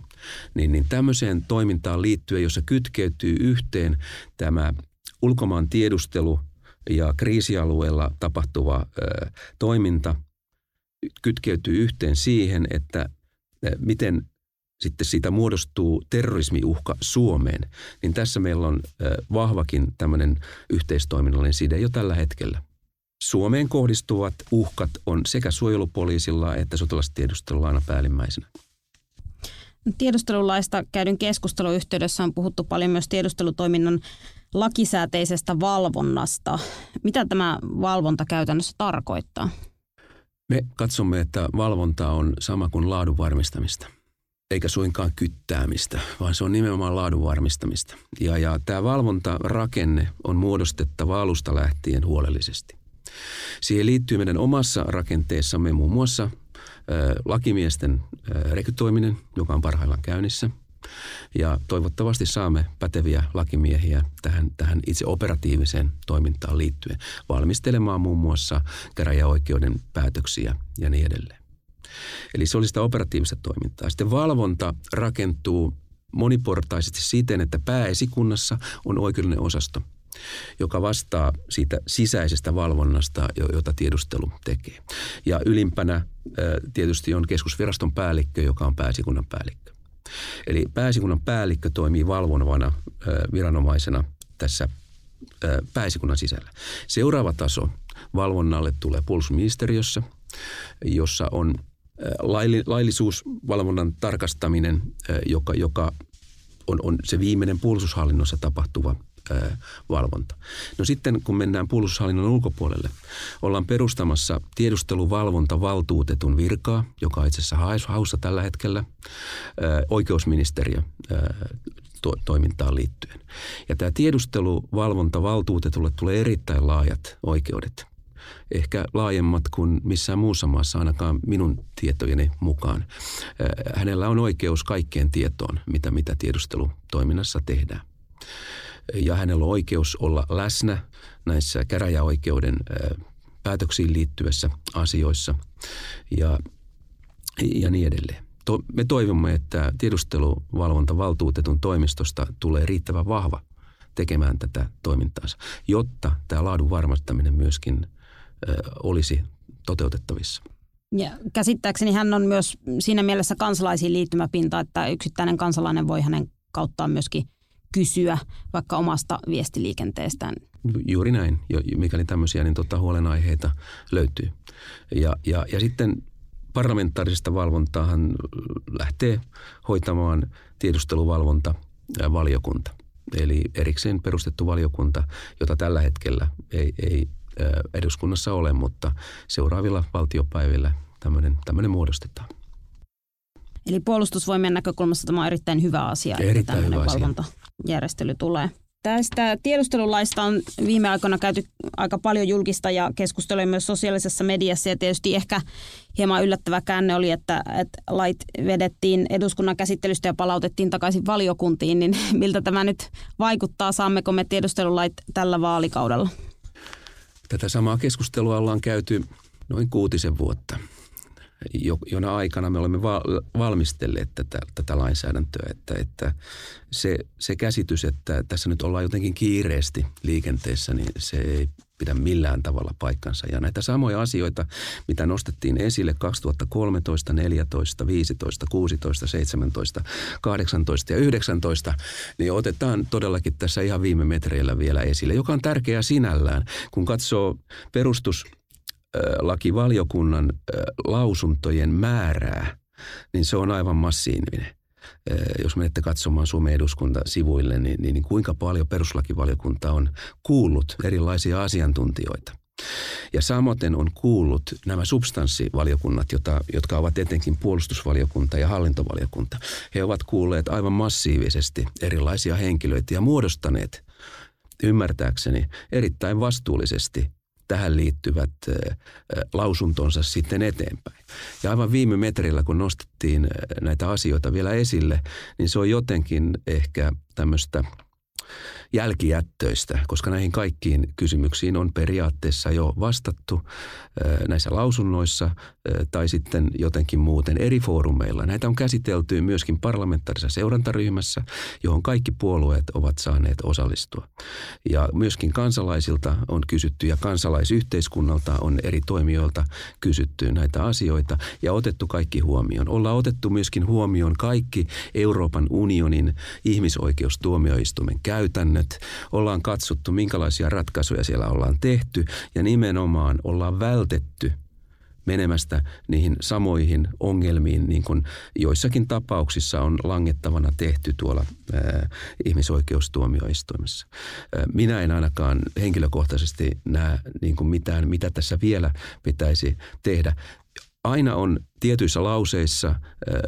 Niin, niin tämmöiseen toimintaan liittyen, jossa kytkeytyy yhteen tämä ulkomaan tiedustelu ja kriisialueella tapahtuva ö, toiminta, kytkeytyy yhteen siihen, että miten sitten siitä muodostuu terrorismiuhka Suomeen, niin tässä meillä on vahvakin tämmöinen yhteistoiminnallinen side jo tällä hetkellä. Suomeen kohdistuvat uhkat on sekä suojelupoliisilla että sotilastiedustelulla aina päällimmäisenä. Tiedustelulaista käydyn keskustelun yhteydessä on puhuttu paljon myös tiedustelutoiminnan lakisääteisestä valvonnasta. Mitä tämä valvonta käytännössä tarkoittaa? Me katsomme, että valvonta on sama kuin laadun varmistamista eikä suinkaan kyttäämistä, vaan se on nimenomaan laadun varmistamista. Ja, ja tämä valvontarakenne on muodostettava alusta lähtien huolellisesti. Siihen liittyy meidän omassa rakenteessamme muun muassa ö, lakimiesten ö, rekrytoiminen, joka on parhaillaan käynnissä. Ja toivottavasti saamme päteviä lakimiehiä tähän, tähän itse operatiiviseen toimintaan liittyen valmistelemaan muun muassa käräjäoikeuden päätöksiä ja niin edelleen. Eli se oli sitä operatiivista toimintaa. Sitten valvonta rakentuu moniportaisesti siten, että pääesikunnassa on oikeudellinen osasto. joka vastaa siitä sisäisestä valvonnasta, jota tiedustelu tekee. Ja ylimpänä tietysti on keskusviraston päällikkö, joka on pääsikunnan päällikkö. Eli pääsikunnan päällikkö toimii valvonvana viranomaisena tässä pääsikunnan sisällä. Seuraava taso valvonnalle tulee puolustusministeriössä, jossa on laillisuusvalvonnan tarkastaminen, joka, joka on, on se viimeinen puolustushallinnossa tapahtuva valvonta. No sitten kun mennään puolustushallinnon ulkopuolelle, ollaan perustamassa tiedusteluvalvontavaltuutetun virkaa, joka on itse asiassa haussa tällä hetkellä, oikeusministeriö to- toimintaan liittyen. Ja tämä tiedusteluvalvontavaltuutetulle tulee erittäin laajat oikeudet. Ehkä laajemmat kuin missään muussa maassa, ainakaan minun tietojeni mukaan. Hänellä on oikeus kaikkeen tietoon, mitä, mitä tiedustelutoiminnassa tehdään ja hänellä on oikeus olla läsnä näissä käräjäoikeuden päätöksiin liittyvissä asioissa ja, ja niin edelleen. To, me toivomme, että tiedusteluvalvontavaltuutetun toimistosta tulee riittävän vahva tekemään tätä toimintaansa, jotta tämä laadun varmistaminen myöskin olisi toteutettavissa. Ja käsittääkseni hän on myös siinä mielessä kansalaisiin liittymäpinta, että yksittäinen kansalainen voi hänen kauttaan myöskin kysyä vaikka omasta viestiliikenteestään. Juuri näin, mikäli tämmöisiä niin tota, huolenaiheita löytyy. Ja, ja, ja sitten parlamentaarisesta valvontaahan lähtee hoitamaan tiedusteluvalvonta valiokunta. Eli erikseen perustettu valiokunta, jota tällä hetkellä ei, ei eduskunnassa ole, mutta seuraavilla valtiopäivillä tämmöinen, tämmöinen muodostetaan. Eli puolustusvoimien näkökulmasta tämä on erittäin hyvä asia, erittäin että tämmöinen hyvä valvontajärjestely tulee. Tästä tiedustelulaista on viime aikoina käyty aika paljon julkista ja keskustelua myös sosiaalisessa mediassa ja tietysti ehkä hieman yllättävä käänne oli, että, että lait vedettiin eduskunnan käsittelystä ja palautettiin takaisin valiokuntiin, niin miltä tämä nyt vaikuttaa? Saammeko me tiedustelulait tällä vaalikaudella? Tätä samaa keskustelua ollaan käyty noin kuutisen vuotta jona aikana me olemme valmistelleet tätä, tätä lainsäädäntöä, että, että se, se käsitys, että tässä nyt ollaan jotenkin kiireesti liikenteessä, niin se ei pidä millään tavalla paikkansa. Ja näitä samoja asioita, mitä nostettiin esille 2013, 14, 15, 16, 17, 18 ja 19, niin otetaan todellakin tässä ihan viime metreillä vielä esille, joka on tärkeää sinällään. Kun katsoo perustus lakivaliokunnan lausuntojen määrää, niin se on aivan massiivinen. Jos menette katsomaan Suomen eduskunta-sivuille, niin, niin, niin kuinka paljon peruslakivaliokunta on kuullut erilaisia asiantuntijoita. Ja samoin on kuullut nämä substanssivaliokunnat, jota, jotka ovat etenkin puolustusvaliokunta ja hallintovaliokunta. He ovat kuulleet aivan massiivisesti erilaisia henkilöitä ja muodostaneet ymmärtääkseni erittäin vastuullisesti tähän liittyvät lausuntonsa sitten eteenpäin. Ja aivan viime metrillä, kun nostettiin näitä asioita vielä esille, niin se on jotenkin ehkä tämmöistä – jälkijättöistä, koska näihin kaikkiin kysymyksiin on periaatteessa jo vastattu näissä lausunnoissa tai sitten jotenkin muuten eri foorumeilla. Näitä on käsitelty myöskin parlamentaarisessa seurantaryhmässä, johon kaikki puolueet ovat saaneet osallistua. Ja myöskin kansalaisilta on kysytty ja kansalaisyhteiskunnalta on eri toimijoilta kysytty näitä asioita ja otettu kaikki huomioon. Ollaan otettu myöskin huomioon kaikki Euroopan unionin ihmisoikeustuomioistuimen käytännöt. Ollaan katsottu, minkälaisia ratkaisuja siellä ollaan tehty ja nimenomaan ollaan vältetty menemästä niihin samoihin ongelmiin, niin kuin joissakin tapauksissa on langettavana tehty tuolla ää, ihmisoikeustuomioistuimessa. Ää, minä en ainakaan henkilökohtaisesti näe niin kuin mitään, mitä tässä vielä pitäisi tehdä. Aina on tietyissä lauseissa ää,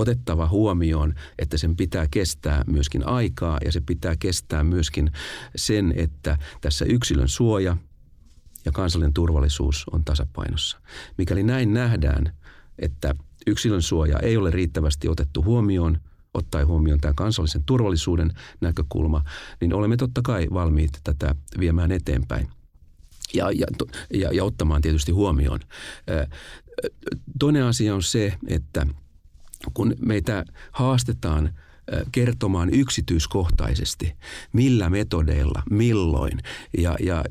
otettava huomioon, että sen pitää kestää myöskin aikaa ja se pitää kestää myöskin sen, että tässä yksilön suoja ja kansallinen turvallisuus on tasapainossa. Mikäli näin nähdään, että yksilön suoja ei ole riittävästi otettu huomioon, ottaen huomioon tämän kansallisen turvallisuuden näkökulma, niin olemme totta kai valmiit tätä viemään eteenpäin ja, ja, ja, ja ottamaan tietysti huomioon. Toinen asia on se, että kun meitä haastetaan kertomaan yksityiskohtaisesti, millä metodeilla, milloin ja, ja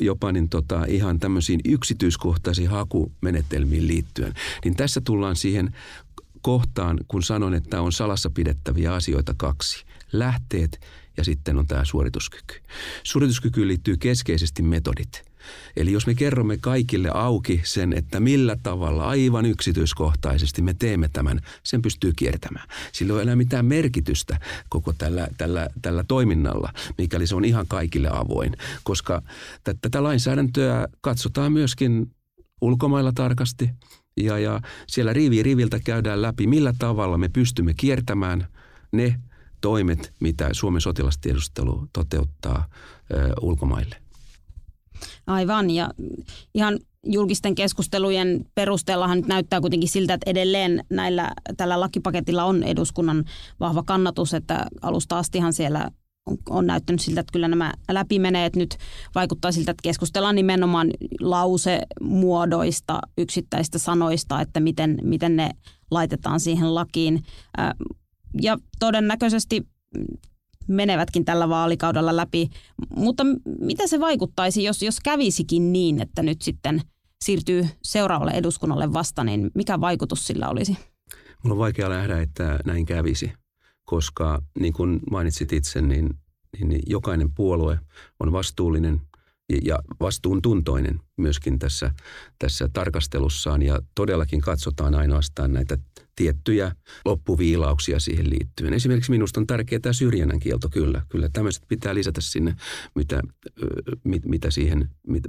jopa niin tota, ihan tämmöisiin yksityiskohtaisiin hakumenetelmiin liittyen. Niin tässä tullaan siihen kohtaan, kun sanon, että on salassa pidettäviä asioita kaksi. Lähteet ja sitten on tämä suorituskyky. Suorituskykyyn liittyy keskeisesti metodit – Eli jos me kerromme kaikille auki sen, että millä tavalla aivan yksityiskohtaisesti me teemme tämän, sen pystyy kiertämään. Sillä ei ole enää mitään merkitystä koko tällä, tällä, tällä toiminnalla, mikäli se on ihan kaikille avoin. Koska tätä lainsäädäntöä katsotaan myöskin ulkomailla tarkasti ja, ja siellä rivi riviltä käydään läpi, millä tavalla me pystymme kiertämään ne toimet, mitä Suomen sotilastiedustelu toteuttaa ö, ulkomaille. Aivan, ja ihan julkisten keskustelujen perusteellahan nyt näyttää kuitenkin siltä, että edelleen näillä, tällä lakipaketilla on eduskunnan vahva kannatus, että alusta astihan siellä on, on näyttänyt siltä, että kyllä nämä läpimeneet nyt vaikuttaa siltä, että keskustellaan nimenomaan lausemuodoista, yksittäistä sanoista, että miten, miten ne laitetaan siihen lakiin. Ja todennäköisesti menevätkin tällä vaalikaudella läpi. Mutta mitä se vaikuttaisi, jos, jos kävisikin niin, että nyt sitten siirtyy seuraavalle eduskunnalle vasta, niin mikä vaikutus sillä olisi? Mulla on vaikea nähdä, että näin kävisi, koska niin kuin mainitsit itse, niin, niin jokainen puolue on vastuullinen – ja vastuuntuntoinen myöskin tässä, tässä tarkastelussaan ja todellakin katsotaan ainoastaan näitä tiettyjä loppuviilauksia siihen liittyen. Esimerkiksi minusta on tärkeää tämä syrjinnän kielto, kyllä. Kyllä tämmöiset pitää lisätä sinne, mitä, mit, mitä siihen, mit,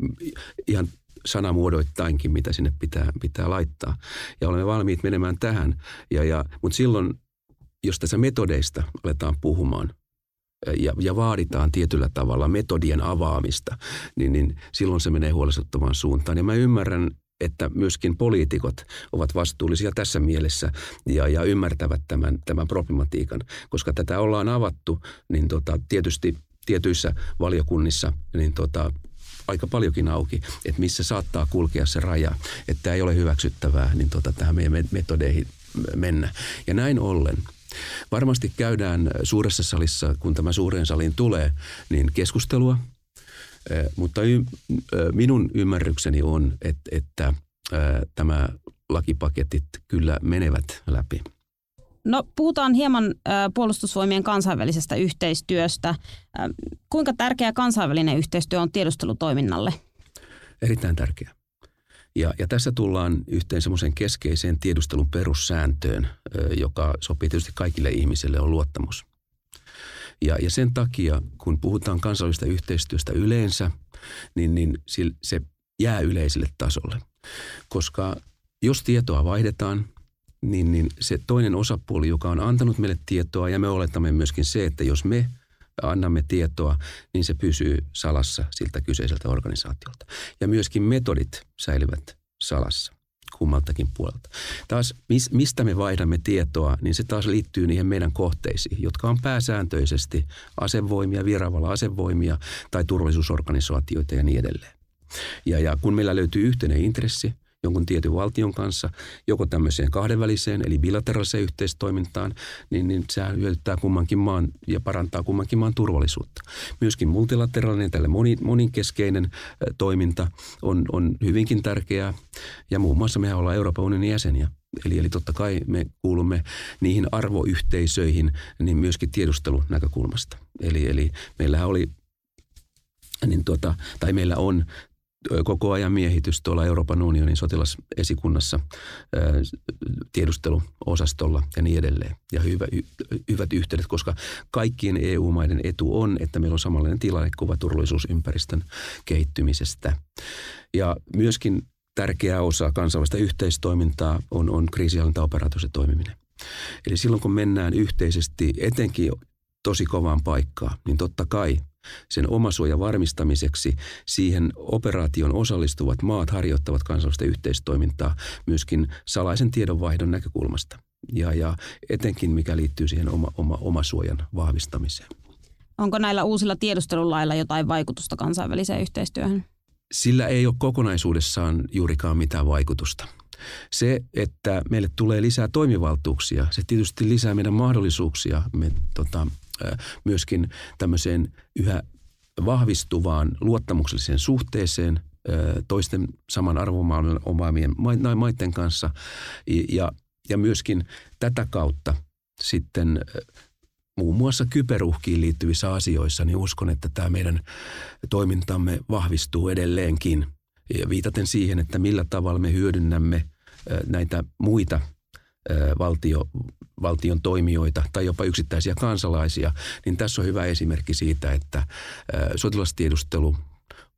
ihan sanamuodoittainkin, mitä sinne pitää, pitää laittaa. Ja olemme valmiit menemään tähän. Ja, ja, mutta silloin, jos tässä metodeista aletaan puhumaan – ja, ja vaaditaan tietyllä tavalla metodien avaamista, niin, niin silloin se menee huolestuttavaan suuntaan. Ja mä ymmärrän, että myöskin poliitikot ovat vastuullisia tässä mielessä ja, ja ymmärtävät tämän, tämän problematiikan, koska tätä ollaan avattu, niin tota, tietysti tietyissä valiokunnissa, niin tota, aika paljonkin auki, että missä saattaa kulkea se raja, että ei ole hyväksyttävää, niin tota, tähän meidän metodeihin mennä. Ja näin ollen – Varmasti käydään suuressa salissa, kun tämä suureen saliin tulee, niin keskustelua, mutta minun ymmärrykseni on, että, että tämä lakipaketit kyllä menevät läpi. No puhutaan hieman puolustusvoimien kansainvälisestä yhteistyöstä. Kuinka tärkeä kansainvälinen yhteistyö on tiedustelutoiminnalle? Erittäin tärkeä. Ja, ja tässä tullaan yhteen semmoiseen keskeiseen tiedustelun perussääntöön, joka sopii tietysti kaikille ihmisille, on luottamus. Ja, ja sen takia, kun puhutaan kansallisesta yhteistyöstä yleensä, niin, niin se jää yleiselle tasolle. Koska jos tietoa vaihdetaan, niin, niin se toinen osapuoli, joka on antanut meille tietoa, ja me oletamme myöskin se, että jos me – annamme tietoa, niin se pysyy salassa siltä kyseiseltä organisaatiolta. Ja myöskin metodit säilyvät salassa kummaltakin puolelta. Taas mistä me vaihdamme tietoa, niin se taas liittyy niihin meidän kohteisiin, jotka on pääsääntöisesti asevoimia, viravalla asevoimia tai turvallisuusorganisaatioita ja niin edelleen. Ja, ja kun meillä löytyy yhteinen intressi, jonkun tietyn valtion kanssa, joko tämmöiseen kahdenväliseen eli bilateraaliseen yhteistoimintaan, niin, niin se hyödyttää kummankin maan ja parantaa kummankin maan turvallisuutta. Myöskin multilateraalinen, tälle moni, moninkeskeinen toiminta on, on hyvinkin tärkeää ja muun muassa mehän ollaan Euroopan unionin jäseniä. Eli, eli totta kai me kuulumme niihin arvoyhteisöihin niin myöskin tiedustelun näkökulmasta. Eli, eli meillähän oli niin tuota, tai meillä on koko ajan miehitys tuolla Euroopan unionin sotilasesikunnassa, tiedusteluosastolla ja niin edelleen. Ja hyvä, hyvät yhteydet, koska kaikkien EU-maiden etu on, että meillä on samanlainen tilannekuva turvallisuusympäristön kehittymisestä. Ja myöskin tärkeä osa kansainvälistä yhteistoimintaa on, on kriisihallintaoperaatioiden toimiminen. Eli silloin kun mennään yhteisesti etenkin tosi kovaan paikkaan, niin totta kai – sen omasuojan varmistamiseksi siihen operaation osallistuvat maat harjoittavat kansallista yhteistoimintaa myöskin salaisen tiedonvaihdon näkökulmasta. Ja, ja etenkin mikä liittyy siihen oma, oma, omasuojan vahvistamiseen. Onko näillä uusilla tiedustelulailla jotain vaikutusta kansainväliseen yhteistyöhön? Sillä ei ole kokonaisuudessaan juurikaan mitään vaikutusta. Se, että meille tulee lisää toimivaltuuksia, se tietysti lisää meidän mahdollisuuksia me, tota, myöskin tämmöiseen yhä vahvistuvaan luottamukselliseen suhteeseen toisten saman arvomaailman omaamien maiden kanssa ja, ja myöskin tätä kautta sitten muun muassa kyberuhkiin liittyvissä asioissa, niin uskon, että tämä meidän toimintamme vahvistuu edelleenkin. Ja viitaten siihen, että millä tavalla me hyödynnämme näitä muita valtio, valtion toimijoita tai jopa yksittäisiä kansalaisia, niin tässä on hyvä esimerkki siitä, että sotilastiedustelu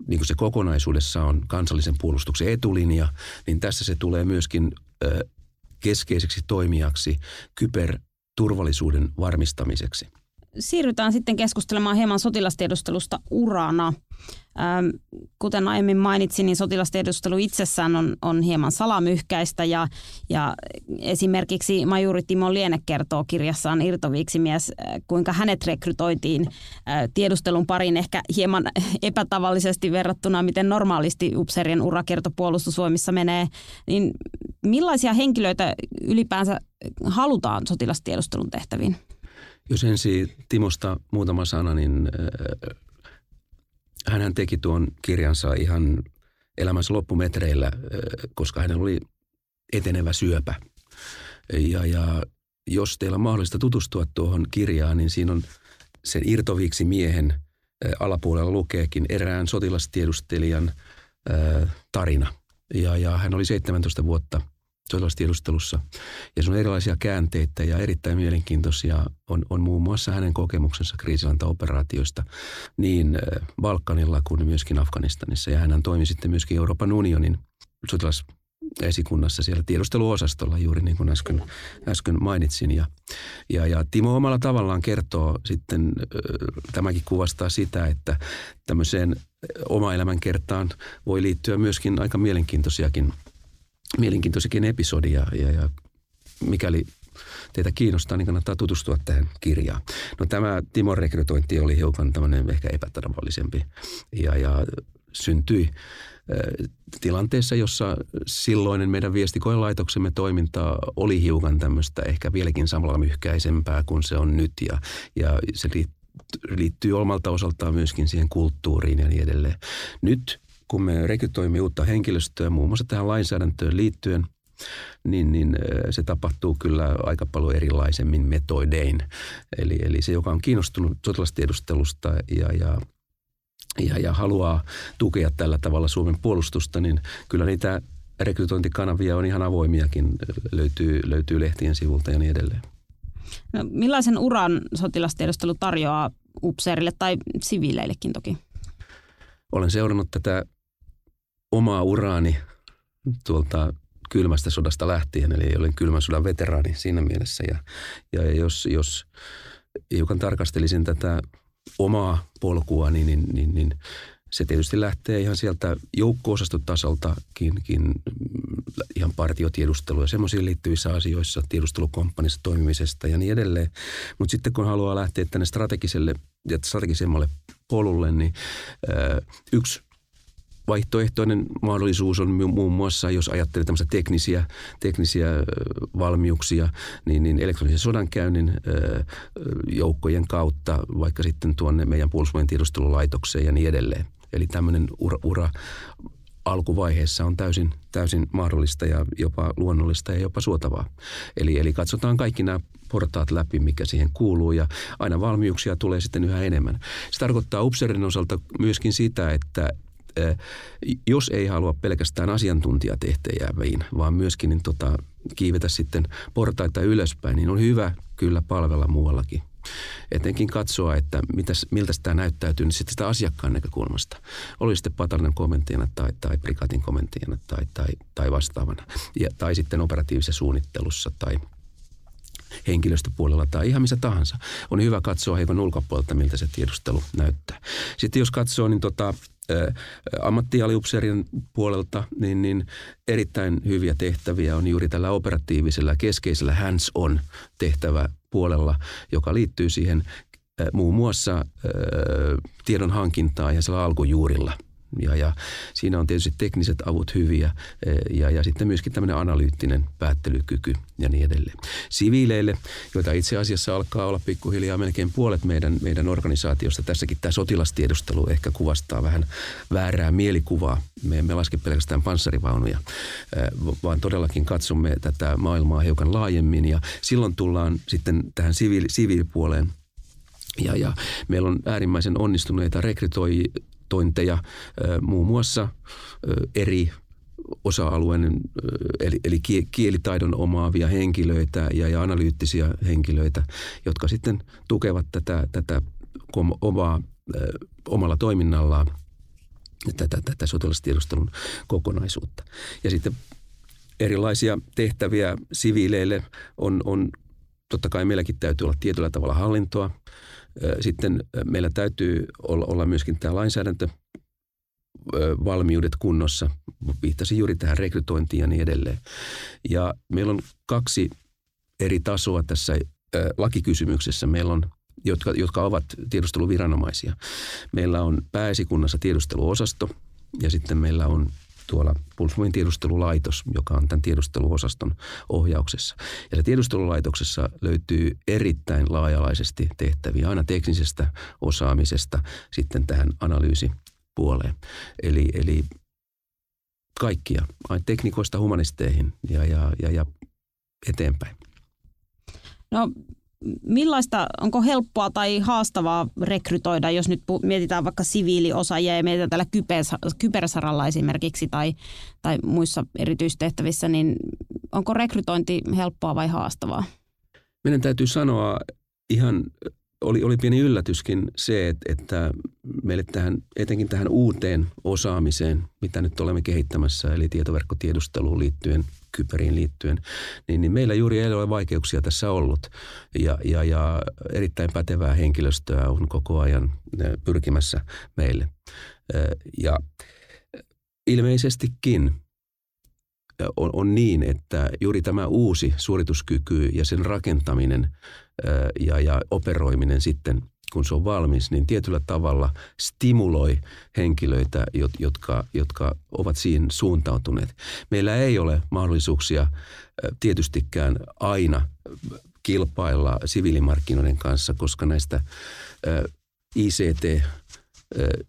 niin kuin se kokonaisuudessa on kansallisen puolustuksen etulinja, niin tässä se tulee myöskin keskeiseksi toimijaksi kyberturvallisuuden varmistamiseksi. Siirrytään sitten keskustelemaan hieman sotilastiedustelusta urana. Kuten aiemmin mainitsin, niin sotilastiedustelu itsessään on, on hieman salamyhkäistä ja, ja esimerkiksi majuri Timo Liene kertoo kirjassaan Irtoviiksimies, äh, kuinka hänet rekrytoitiin äh, tiedustelun pariin ehkä hieman epätavallisesti verrattuna, miten normaalisti upserien urakierto puolustusvoimissa menee. Niin millaisia henkilöitä ylipäänsä halutaan sotilastiedustelun tehtäviin? Jos ensin Timosta muutama sana, niin äh, hän teki tuon kirjansa ihan elämänsä loppumetreillä, koska hänellä oli etenevä syöpä. Ja, ja jos teillä on mahdollista tutustua tuohon kirjaan, niin siinä on sen irtoviksi miehen alapuolella lukeekin erään sotilastiedustelijan tarina. Ja, ja hän oli 17 vuotta – sotilastiedustelussa. Ja se on erilaisia käänteitä ja erittäin mielenkiintoisia on, on muun muassa hänen kokemuksensa kriisilantaoperaatioista niin Balkanilla kuin myöskin Afganistanissa. Ja hän toimi sitten myöskin Euroopan unionin sotilas esikunnassa siellä tiedusteluosastolla, juuri niin kuin äsken, äsken mainitsin. Ja, ja, ja Timo omalla tavallaan kertoo sitten, tämäkin kuvastaa sitä, että tämmöiseen oma elämänkertaan voi liittyä myöskin aika mielenkiintoisiakin mielenkiintoisikin episodia ja, ja mikäli teitä kiinnostaa, niin kannattaa tutustua tähän kirjaan. No tämä Timon rekrytointi oli hiukan tämmöinen ehkä epätarvallisempi ja, ja syntyi tilanteessa, jossa silloinen meidän viestikoelaitoksemme toiminta oli hiukan tämmöistä ehkä vieläkin samalla myhkäisempää kuin se on nyt ja, ja se liittyy omalta osaltaan myöskin siihen kulttuuriin ja niin edelleen. Nyt kun me rekrytoimme uutta henkilöstöä muun muassa tähän lainsäädäntöön liittyen, niin, niin se tapahtuu kyllä aika paljon erilaisemmin metodein. Eli, eli se, joka on kiinnostunut sotilastiedustelusta ja, ja ja, ja haluaa tukea tällä tavalla Suomen puolustusta, niin kyllä niitä rekrytointikanavia on ihan avoimiakin, löytyy, löytyy lehtien sivulta ja niin edelleen. No, millaisen uran sotilastiedustelu tarjoaa upseerille tai siviileillekin toki? Olen seurannut tätä omaa uraani tuolta kylmästä sodasta lähtien, eli olen kylmän sodan veteraani siinä mielessä. Ja, ja jos, jos hiukan tarkastelisin tätä omaa polkua, niin, niin, niin, niin se tietysti lähtee ihan sieltä joukko-osastotasoltakin ihan partiotiedustelu ja semmoisiin liittyvissä asioissa, tiedustelukomppanissa toimimisesta ja niin edelleen. Mutta sitten kun haluaa lähteä tänne strategiselle ja strategisemmalle polulle, niin yksi Vaihtoehtoinen mahdollisuus on muun muassa, jos ajattelee tämmöisiä teknisiä, teknisiä valmiuksia, niin, niin elektronisen sodankäynnin joukkojen kautta, vaikka sitten tuonne meidän puolustusvoimien tiedustelulaitokseen ja niin edelleen. Eli tämmöinen ura, ura alkuvaiheessa on täysin, täysin mahdollista ja jopa luonnollista ja jopa suotavaa. Eli, eli katsotaan kaikki nämä portaat läpi, mikä siihen kuuluu ja aina valmiuksia tulee sitten yhä enemmän. Se tarkoittaa upseerin osalta myöskin sitä, että jos ei halua pelkästään asiantuntijatehtäjäviin, vaan myöskin niin tota, kiivetä sitten portaita ylöspäin, niin on hyvä kyllä palvella muuallakin. Etenkin katsoa, että mitäs, miltä tämä näyttäytyy, niin sitten sitä asiakkaan näkökulmasta. Oli sitten patalinan komentijana tai, tai prikaatin komentijana tai, tai, tai vastaavana. Ja, tai sitten operatiivisessa suunnittelussa tai henkilöstöpuolella tai ihan missä tahansa. On hyvä katsoa heikon ulkopuolelta, miltä se tiedustelu näyttää. Sitten jos katsoo, niin tota, ammattialiupseerien puolelta, niin, niin erittäin hyviä tehtäviä on juuri tällä operatiivisella keskeisellä hands-on tehtävä puolella, joka liittyy siihen muun muassa tiedon hankintaan ja sillä alkujuurilla Ja, ja siinä on tietysti tekniset avut hyviä ja, ja sitten myöskin tämmöinen analyyttinen päättelykyky ja niin edelleen. Siviileille, joita itse asiassa alkaa olla pikkuhiljaa melkein puolet meidän, meidän organisaatiosta, tässäkin tämä sotilastiedustelu ehkä kuvastaa vähän väärää mielikuvaa. Me emme laske pelkästään panssarivaunuja, vaan todellakin katsomme tätä maailmaa hiukan laajemmin ja silloin tullaan sitten tähän siviili, siviilipuoleen – ja, ja meillä on äärimmäisen onnistuneita rekrytointeja muun muassa eri osa-alueen, eli, eli kielitaidon omaavia henkilöitä ja, ja analyyttisiä henkilöitä, jotka sitten tukevat tätä, tätä omaa, omalla toiminnallaan tätä, tätä sotilastiedustelun kokonaisuutta. Ja sitten erilaisia tehtäviä siviileille on, on totta kai meilläkin täytyy olla tietyllä tavalla hallintoa. Sitten meillä täytyy olla, myöskin tämä lainsäädäntö valmiudet kunnossa. Viittasin juuri tähän rekrytointiin ja niin edelleen. Ja meillä on kaksi eri tasoa tässä lakikysymyksessä. Meillä on jotka, jotka ovat tiedusteluviranomaisia. Meillä on pääesikunnassa tiedusteluosasto ja sitten meillä on tuolla Puolustusvoimien tiedustelulaitos, joka on tämän tiedusteluosaston ohjauksessa. Ja se tiedustelulaitoksessa löytyy erittäin laajalaisesti tehtäviä, aina teknisestä osaamisesta sitten tähän analyysipuoleen. Eli, eli kaikkia, aina teknikoista humanisteihin ja, ja, ja, ja eteenpäin. No millaista, onko helppoa tai haastavaa rekrytoida, jos nyt mietitään vaikka siviiliosaajia ja mietitään tällä kybersaralla esimerkiksi tai, tai muissa erityistehtävissä, niin onko rekrytointi helppoa vai haastavaa? Meidän täytyy sanoa ihan oli, oli pieni yllätyskin se, että, että meille tähän, etenkin tähän uuteen osaamiseen, mitä nyt olemme kehittämässä, eli tietoverkkotiedusteluun liittyen, kyberiin liittyen, niin, niin meillä juuri ei ole vaikeuksia tässä ollut. Ja, ja, ja erittäin pätevää henkilöstöä on koko ajan pyrkimässä meille. Ja ilmeisestikin on, on niin, että juuri tämä uusi suorituskyky ja sen rakentaminen ja, ja operoiminen sitten, kun se on valmis, niin tietyllä tavalla stimuloi henkilöitä, jotka, jotka ovat siihen suuntautuneet. Meillä ei ole mahdollisuuksia tietystikään aina kilpailla siviilimarkkinoiden kanssa, koska näistä ICT,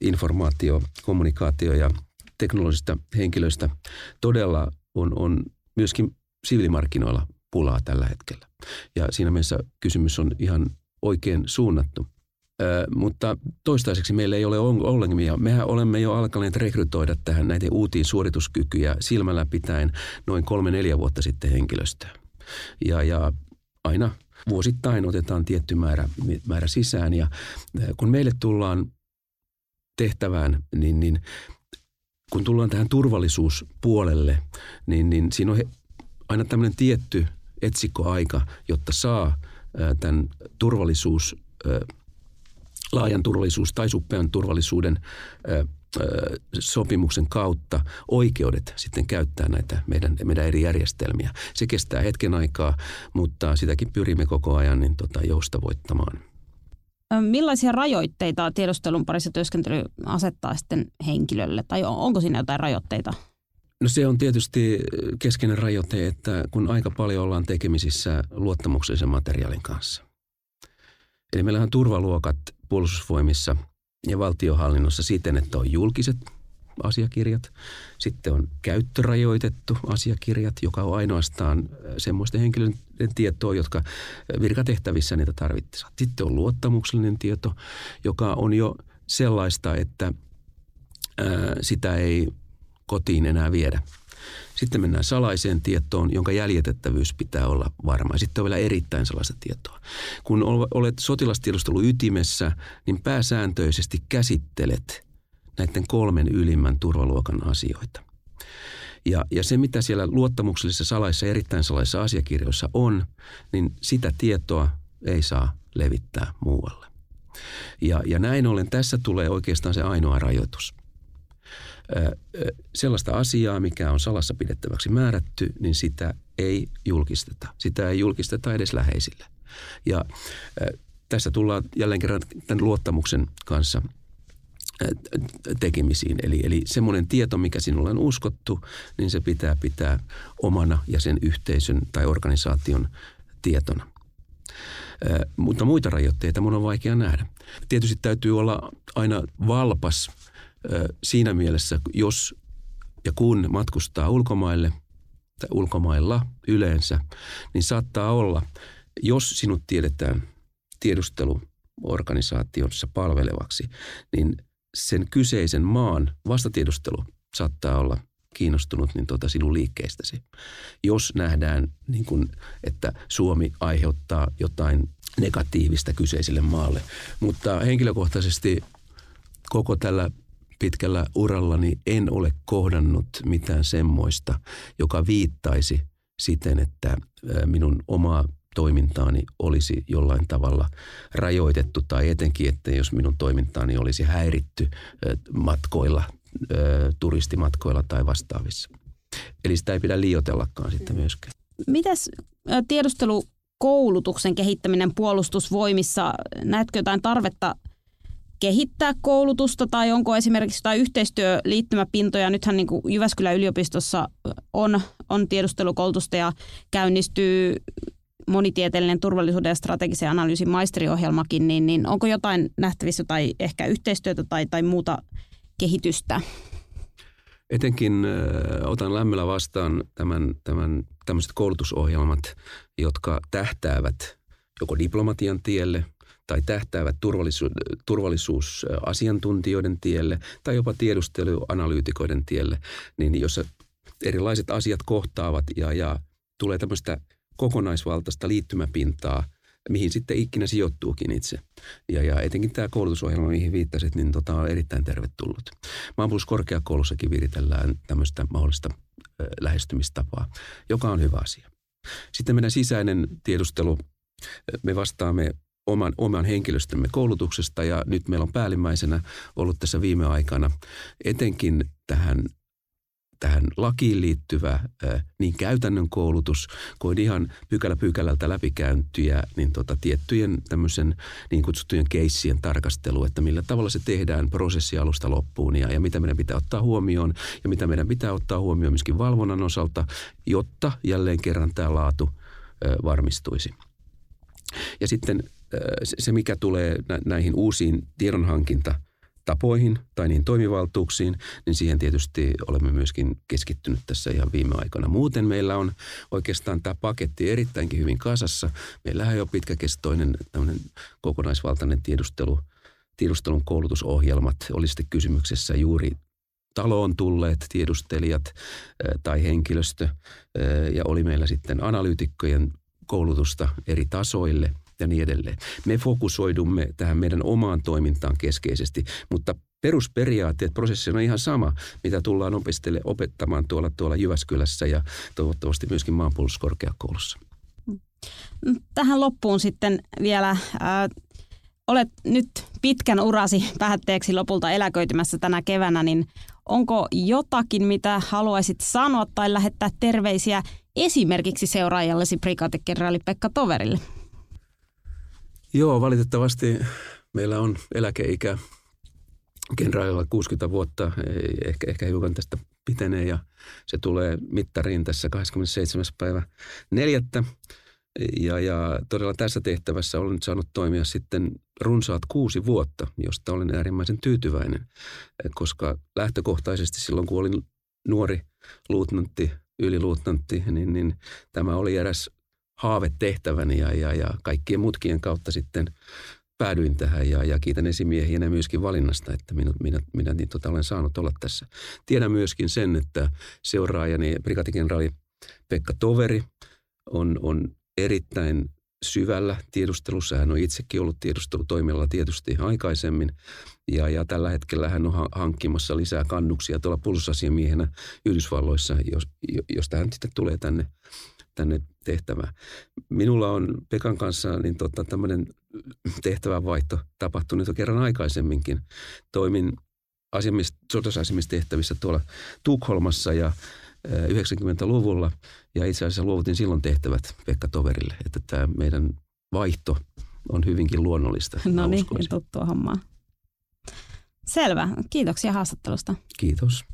informaatio, kommunikaatio ja teknologisista henkilöistä todella on, on myöskin siviilimarkkinoilla pulaa tällä hetkellä. Ja siinä mielessä kysymys on ihan oikein suunnattu. Ö, mutta toistaiseksi meillä ei ole ongelmia. Mehän olemme jo alkaneet rekrytoida tähän näitä uutia suorituskykyjä silmällä pitäen noin kolme-neljä vuotta sitten henkilöstöä. Ja, ja aina vuosittain otetaan tietty määrä, määrä sisään ja kun meille tullaan tehtävään, niin, niin kun tullaan tähän turvallisuuspuolelle, niin, niin siinä on aina tämmöinen tietty etsikkoaika, jotta saa tämän turvallisuus, laajan turvallisuus tai suppean turvallisuuden sopimuksen kautta oikeudet sitten käyttää näitä meidän, meidän eri järjestelmiä. Se kestää hetken aikaa, mutta sitäkin pyrimme koko ajan niin tota, joustavoittamaan. Millaisia rajoitteita tiedustelun parissa työskentely asettaa sitten henkilölle, tai onko siinä jotain rajoitteita? No se on tietysti keskeinen rajoite, että kun aika paljon ollaan tekemisissä luottamuksellisen materiaalin kanssa. Eli meillä on turvaluokat puolustusvoimissa ja valtiohallinnossa siten, että on julkiset asiakirjat. Sitten on käyttörajoitettu asiakirjat, joka on ainoastaan semmoisten henkilöiden tietoa, jotka virkatehtävissä niitä tarvitsevat. Sitten on luottamuksellinen tieto, joka on jo sellaista, että sitä ei kotiin enää viedä. Sitten mennään salaiseen tietoon, jonka jäljitettävyys pitää olla varma. Sitten on vielä erittäin salaista tietoa. Kun olet sotilastiedustelu ytimessä, niin pääsääntöisesti käsittelet näiden kolmen ylimmän turvaluokan asioita. Ja, ja se, mitä siellä luottamuksellisissa salaissa, erittäin salaisissa asiakirjoissa on, niin sitä tietoa ei saa levittää muualle. Ja, ja näin ollen tässä tulee oikeastaan se ainoa rajoitus – sellaista asiaa, mikä on salassa pidettäväksi määrätty, niin sitä ei julkisteta. Sitä ei julkisteta edes läheisille. Ja tässä tullaan jälleen kerran tämän luottamuksen kanssa tekemisiin. Eli, eli semmoinen tieto, mikä sinulle on uskottu, niin se pitää pitää omana ja sen yhteisön tai organisaation tietona. Mutta muita rajoitteita mun on vaikea nähdä. Tietysti täytyy olla aina valpas siinä mielessä, jos ja kun matkustaa ulkomaille tai ulkomailla yleensä, niin saattaa olla, jos sinut tiedetään tiedusteluorganisaatiossa palvelevaksi, niin sen kyseisen maan vastatiedustelu saattaa olla kiinnostunut niin tuota sinun liikkeestäsi. Jos nähdään, niin kuin, että Suomi aiheuttaa jotain negatiivista kyseiselle maalle. Mutta henkilökohtaisesti koko tällä pitkällä urallani en ole kohdannut mitään semmoista, joka viittaisi siten, että minun omaa toimintaani olisi jollain tavalla rajoitettu tai etenkin, että jos minun toimintaani olisi häiritty matkoilla, turistimatkoilla tai vastaavissa. Eli sitä ei pidä liiotellakaan sitten myöskään. Mitäs tiedustelukoulutuksen kehittäminen puolustusvoimissa, näetkö jotain tarvetta kehittää koulutusta tai onko esimerkiksi jotain yhteistyöliittymäpintoja. Nythän niin kuin Jyväskylän yliopistossa on, on tiedustelukoulutusta ja käynnistyy monitieteellinen turvallisuuden ja strategisen analyysin maisteriohjelmakin, niin, niin onko jotain nähtävissä tai ehkä yhteistyötä tai, tai muuta kehitystä? Etenkin äh, otan lämmöllä vastaan tämän, tämän, tämmöiset koulutusohjelmat, jotka tähtäävät joko diplomatian tielle tai tähtäävät turvallisuus, turvallisuusasiantuntijoiden tielle tai jopa tiedusteluanalyytikoiden tielle, niin jossa erilaiset asiat kohtaavat ja, ja tulee tämmöistä kokonaisvaltaista liittymäpintaa, mihin sitten ikinä sijoittuukin itse. Ja, ja etenkin tämä koulutusohjelma, mihin viittasit, niin tota, on erittäin tervetullut. Maanpuolustuskorkeakoulussakin viritellään tämmöistä mahdollista lähestymistapaa, joka on hyvä asia. Sitten meidän sisäinen tiedustelu, me vastaamme oman, oman henkilöstömme koulutuksesta ja nyt meillä on päällimmäisenä ollut tässä viime aikana etenkin tähän tähän lakiin liittyvä niin käytännön koulutus kuin ihan pykälä pykälältä läpikäyntiä, niin tota, tiettyjen tämmöisen niin kutsuttujen keissien tarkastelu, että millä tavalla se tehdään prosessi alusta loppuun ja, ja mitä meidän pitää ottaa huomioon ja mitä meidän pitää ottaa huomioon myöskin valvonnan osalta, jotta jälleen kerran tämä laatu varmistuisi. Ja sitten se, mikä tulee näihin uusiin tiedonhankinta tapoihin tai niin toimivaltuuksiin, niin siihen tietysti olemme myöskin keskittynyt tässä ihan viime aikana. Muuten meillä on oikeastaan tämä paketti erittäinkin hyvin kasassa. Meillähän on jo pitkäkestoinen tämmöinen kokonaisvaltainen tiedustelu, tiedustelun koulutusohjelmat. Oli sitten kysymyksessä juuri taloon tulleet tiedustelijat tai henkilöstö ja oli meillä sitten analyytikkojen koulutusta eri tasoille – ja niin edelleen. Me fokusoidumme tähän meidän omaan toimintaan keskeisesti, mutta perusperiaatteet, prosessi on ihan sama, mitä tullaan opistele, opettamaan tuolla, tuolla Jyväskylässä ja toivottavasti myöskin maanpuolustuskorkeakoulussa. Tähän loppuun sitten vielä, äh, olet nyt pitkän urasi päätteeksi lopulta eläköitymässä tänä keväänä, niin onko jotakin, mitä haluaisit sanoa tai lähettää terveisiä esimerkiksi seuraajallesi prikaatikenraali Pekka Toverille? Joo, valitettavasti meillä on eläkeikä kenraalilla 60 vuotta, ehkä, ehkä hiukan tästä pitenee ja se tulee mittariin tässä 27. päivä neljättä. Ja, ja todella tässä tehtävässä olen nyt saanut toimia sitten runsaat kuusi vuotta, josta olen äärimmäisen tyytyväinen, koska lähtökohtaisesti silloin kun olin nuori luutnantti, yliluutnantti, niin, niin tämä oli eräs haavetehtäväni ja, ja, ja kaikkien mutkien kautta sitten päädyin tähän ja, ja kiitän esimiehiä myöskin valinnasta, että minä, minä, minä niin tota, olen saanut olla tässä. Tiedän myöskin sen, että seuraajani brigadikenraali Pekka Toveri on, on erittäin syvällä tiedustelussa. Hän on itsekin ollut tiedustelutoimilla tietysti aikaisemmin. Ja, ja tällä hetkellä hän on hankkimassa lisää kannuksia tuolla puolustusasiamiehenä Yhdysvalloissa, jos, josta hän sitten tulee tänne tänne tehtävään. Minulla on Pekan kanssa niin tota, tämmöinen tehtävänvaihto tapahtunut jo kerran aikaisemminkin. Toimin asiamis, sotasasimistehtävissä tuolla Tukholmassa ja 90-luvulla ja itse asiassa luovutin silloin tehtävät Pekka Toverille, että tämä meidän vaihto on hyvinkin luonnollista. No niin, tuttua hommaa. Selvä. Kiitoksia haastattelusta. Kiitos.